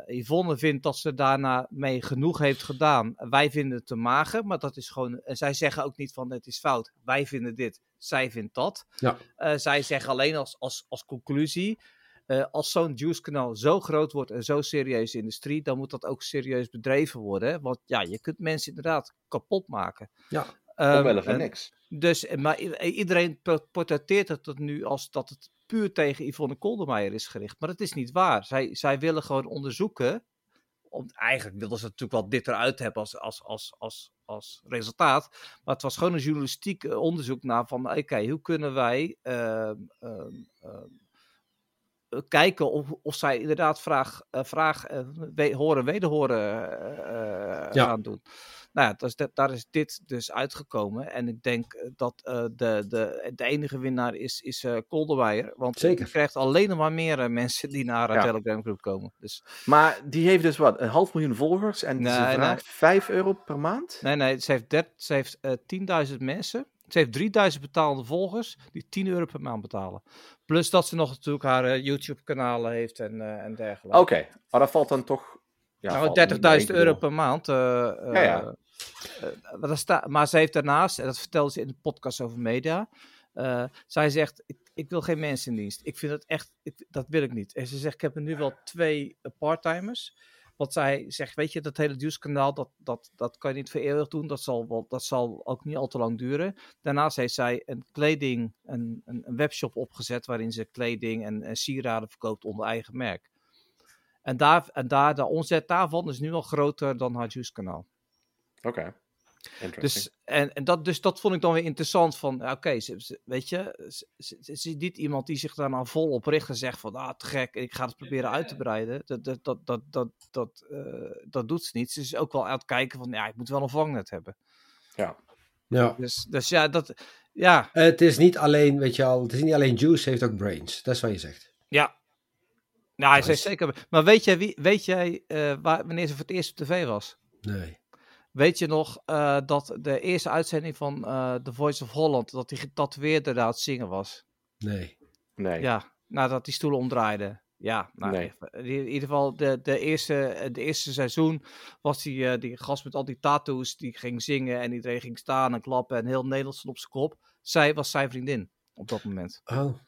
Yvonne vindt dat ze daarna mee genoeg heeft gedaan. Wij vinden het te mager, maar dat is gewoon. En zij zeggen ook niet van het is fout. Wij vinden dit, zij vindt dat. Ja. Zij zeggen alleen als, als, als conclusie. Eh, als zo'n juice-kanaal zo groot wordt en zo serieus industrie, dan moet dat ook serieus bedreven worden. hè? Want ja, je kunt mensen inderdaad kapot maken. Ja. Ehm, Omwille van en- niks. dus, eh, maar i- iedereen po- portretteert het tot nu als dat het puur tegen Yvonne Koldermeijer is gericht. Maar dat is niet waar. Zij, zij willen gewoon onderzoeken. Om, eigenlijk wilden ze natuurlijk wel dit eruit hebben als, als, als, als, als resultaat. Maar het was gewoon een journalistiek eh, onderzoek naar van... Oké, hoe kunnen wij ehm, ehm, eh, kijken of, of zij inderdaad vraag, eh, vraag eh, we, horen wederhoren eh, eh, Ja. gaan doen. Nou ja, dat is, dat, daar is dit dus uitgekomen. En ik denk eh, dat eh, de, de, de enige winnaar is, is eh Kolderweijer. Want Zeker. je krijgt alleen nog maar meer eh, mensen die naar een Ja. Telegram groep komen. Dus Maar die heeft dus wat, een half miljoen volgers en Nee, ze nee. vraagt 5 euro per maand? nee, nee, ze heeft, dert- ze heeft eh 10.000 mensen. Ze heeft 3000 betaalde volgers die 10 euro per maand betalen. Plus dat ze nog natuurlijk haar eh, YouTube-kanalen heeft en, eh, en dergelijke. Oké, maar dat valt dan toch... Ja, nou, niet mee, 30.000 ik euro per maand. eh, Ja, ja. eh, maar, dat sta- maar ze heeft daarnaast, en dat vertelde ze in de podcast over media. zij zegt: ik, ik wil geen mensen in dienst. Ik vind het echt, ik, dat wil ik niet. En ze zegt: Ik heb er nu wel twee parttimers. Want zij zegt: Weet je, dat hele Juice-kanaal, dat, dat, dat kan je niet voor eeuwig doen. Dat zal, dat zal ook niet al te lang duren. Daarnaast heeft zij een kleding, een, een, webshop opgezet. waarin ze kleding en, en sieraden verkoopt onder eigen merk. En, daar, en daar, de omzet daarvan is nu al groter dan haar Juice-kanaal. Oké. Dus, en, en dat, dus dat vond ik dan weer interessant. Van, ja, oké, ze- ze- weet je, ze, ze, ze is niet iemand die zich daar nou vol op richt en zegt van, ah, te gek, ik ga het proberen uit te breiden. Dat, dat, dat, dat, dat, dat, eh, dat doet ze niet. Ze is ook wel aan het kijken van, ja, ik moet wel een vangnet hebben. Ja. Dus, dus ja, dat, ja, Het is niet alleen, weet je al, het is niet alleen juice, heeft ook brains. Dat is wat je zegt. ja. Nou, hij Nice. zegt zeker. Maar weet jij, wie, weet jij eh, waar, wanneer ze voor het eerst op tv was? Nee. Weet je nog eh, dat de eerste uitzending van eh The Voice of Holland, dat die getatoeëerde daar het zingen was? Nee. Nee. Ja, nadat die stoelen omdraaiden. Ja, nou, Nee. in ieder geval de, de, eerste, de eerste seizoen was die, eh, die gast met al die tattoos, die ging zingen en iedereen ging staan en klappen en heel Nederland stond op zijn kop. Zij was zijn vriendin op dat moment. Oh,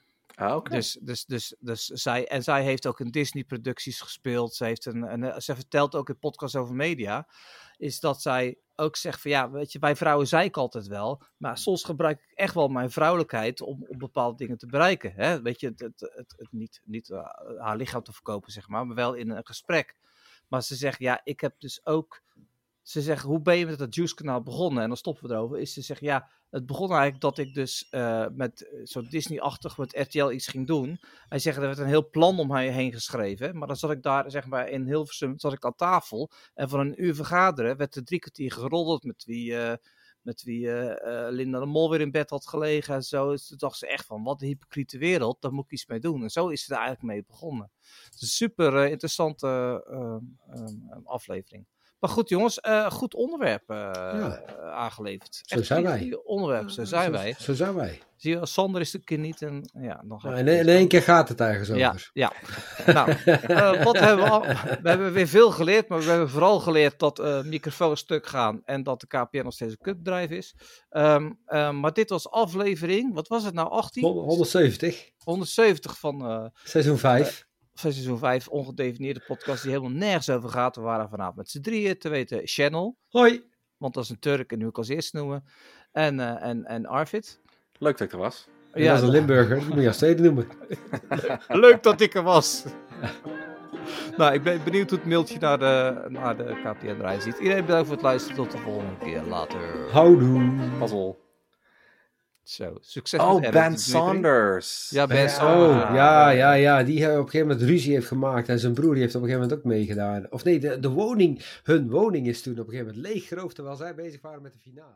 Ah. Dus, dus, dus, dus zij, en zij heeft ook in Disney-producties gespeeld. Ze, heeft een, eh, ze vertelt ook in podcast over media. Is dat zij ook zegt van ja, weet je, wij vrouwen zei ik altijd wel. Maar soms gebruik ik echt wel mijn vrouwelijkheid om, om bepaalde dingen te bereiken. Hè? Weet je, het, het, het, het niet, niet eh, haar lichaam te verkopen, zeg maar, maar wel in een gesprek. Maar ze zegt ja, ik heb dus ook. Ze zegt, hoe ben je met dat Juice-kanaal begonnen? En dan stoppen we erover. Is ze zegt, ja, het begon eigenlijk dat ik dus eh, met eh, zo'n Disney-achtig met RTL iets ging doen. Hij zegt, er werd een heel plan om mij heen geschreven. Maar dan zat ik daar, zeg maar, in Hilversum, zat ik aan tafel. En van een uur vergaderen werd er drie kwartier geroddeld met wie, eh, met wie Linda de Mol weer in bed had gelegen en zo. Dus dacht ze echt van, wat een hypocriete wereld, daar moet ik iets mee doen. En zo is ze er eigenlijk mee begonnen. Het is een super interessante aflevering. Maar goed jongens, eh, goed onderwerp eh, Ja. aangeleverd. Zo Echt zijn wij. onderwerp, zo zijn wij. Zo zijn wij. Zie je, Sander is de keer niet en ja, dan Ja, het in, één keer gaat het ergens Ja, over. ja. Nou, *laughs* eh, wat hebben we al? We hebben weer veel geleerd, maar we hebben vooral geleerd dat microfoons stuk gaan en dat de KPN nog steeds een kutbedrijf is. Ehm, ehm, maar dit was aflevering, wat was het nou, 18? 170, 170 van seizoen 5. Van seizoen 5, ongedefinieerde podcast die helemaal nergens over gaat. We waren vanavond met z'n drieën, te weten Channel, Hoi. want dat is een Turk en nu ik als eerste noemen, en, eh, en, en Arvid. Leuk dat ik er was. Ja, dat is een Limburger, die moet je als tweede noemen. *laughs* Leuk dat ik er was. *laughs* nou, ik ben benieuwd hoe het mailtje naar de, naar de KPN eruit ziet. Iedereen bedankt voor het luisteren. Tot de volgende keer. Later. Houdoe. Mazzel. Zo, succes Oh, met Ben. Sanders. Ja, Ben Oh, Sanders. ja, ja, ja, die hij op een gegeven moment ruzie heeft gemaakt en zijn broer die heeft op een gegeven moment ook meegedaan. Of nee, de, de woning, hun woning is toen op een gegeven moment leeggeroofd terwijl zij bezig waren met de finale.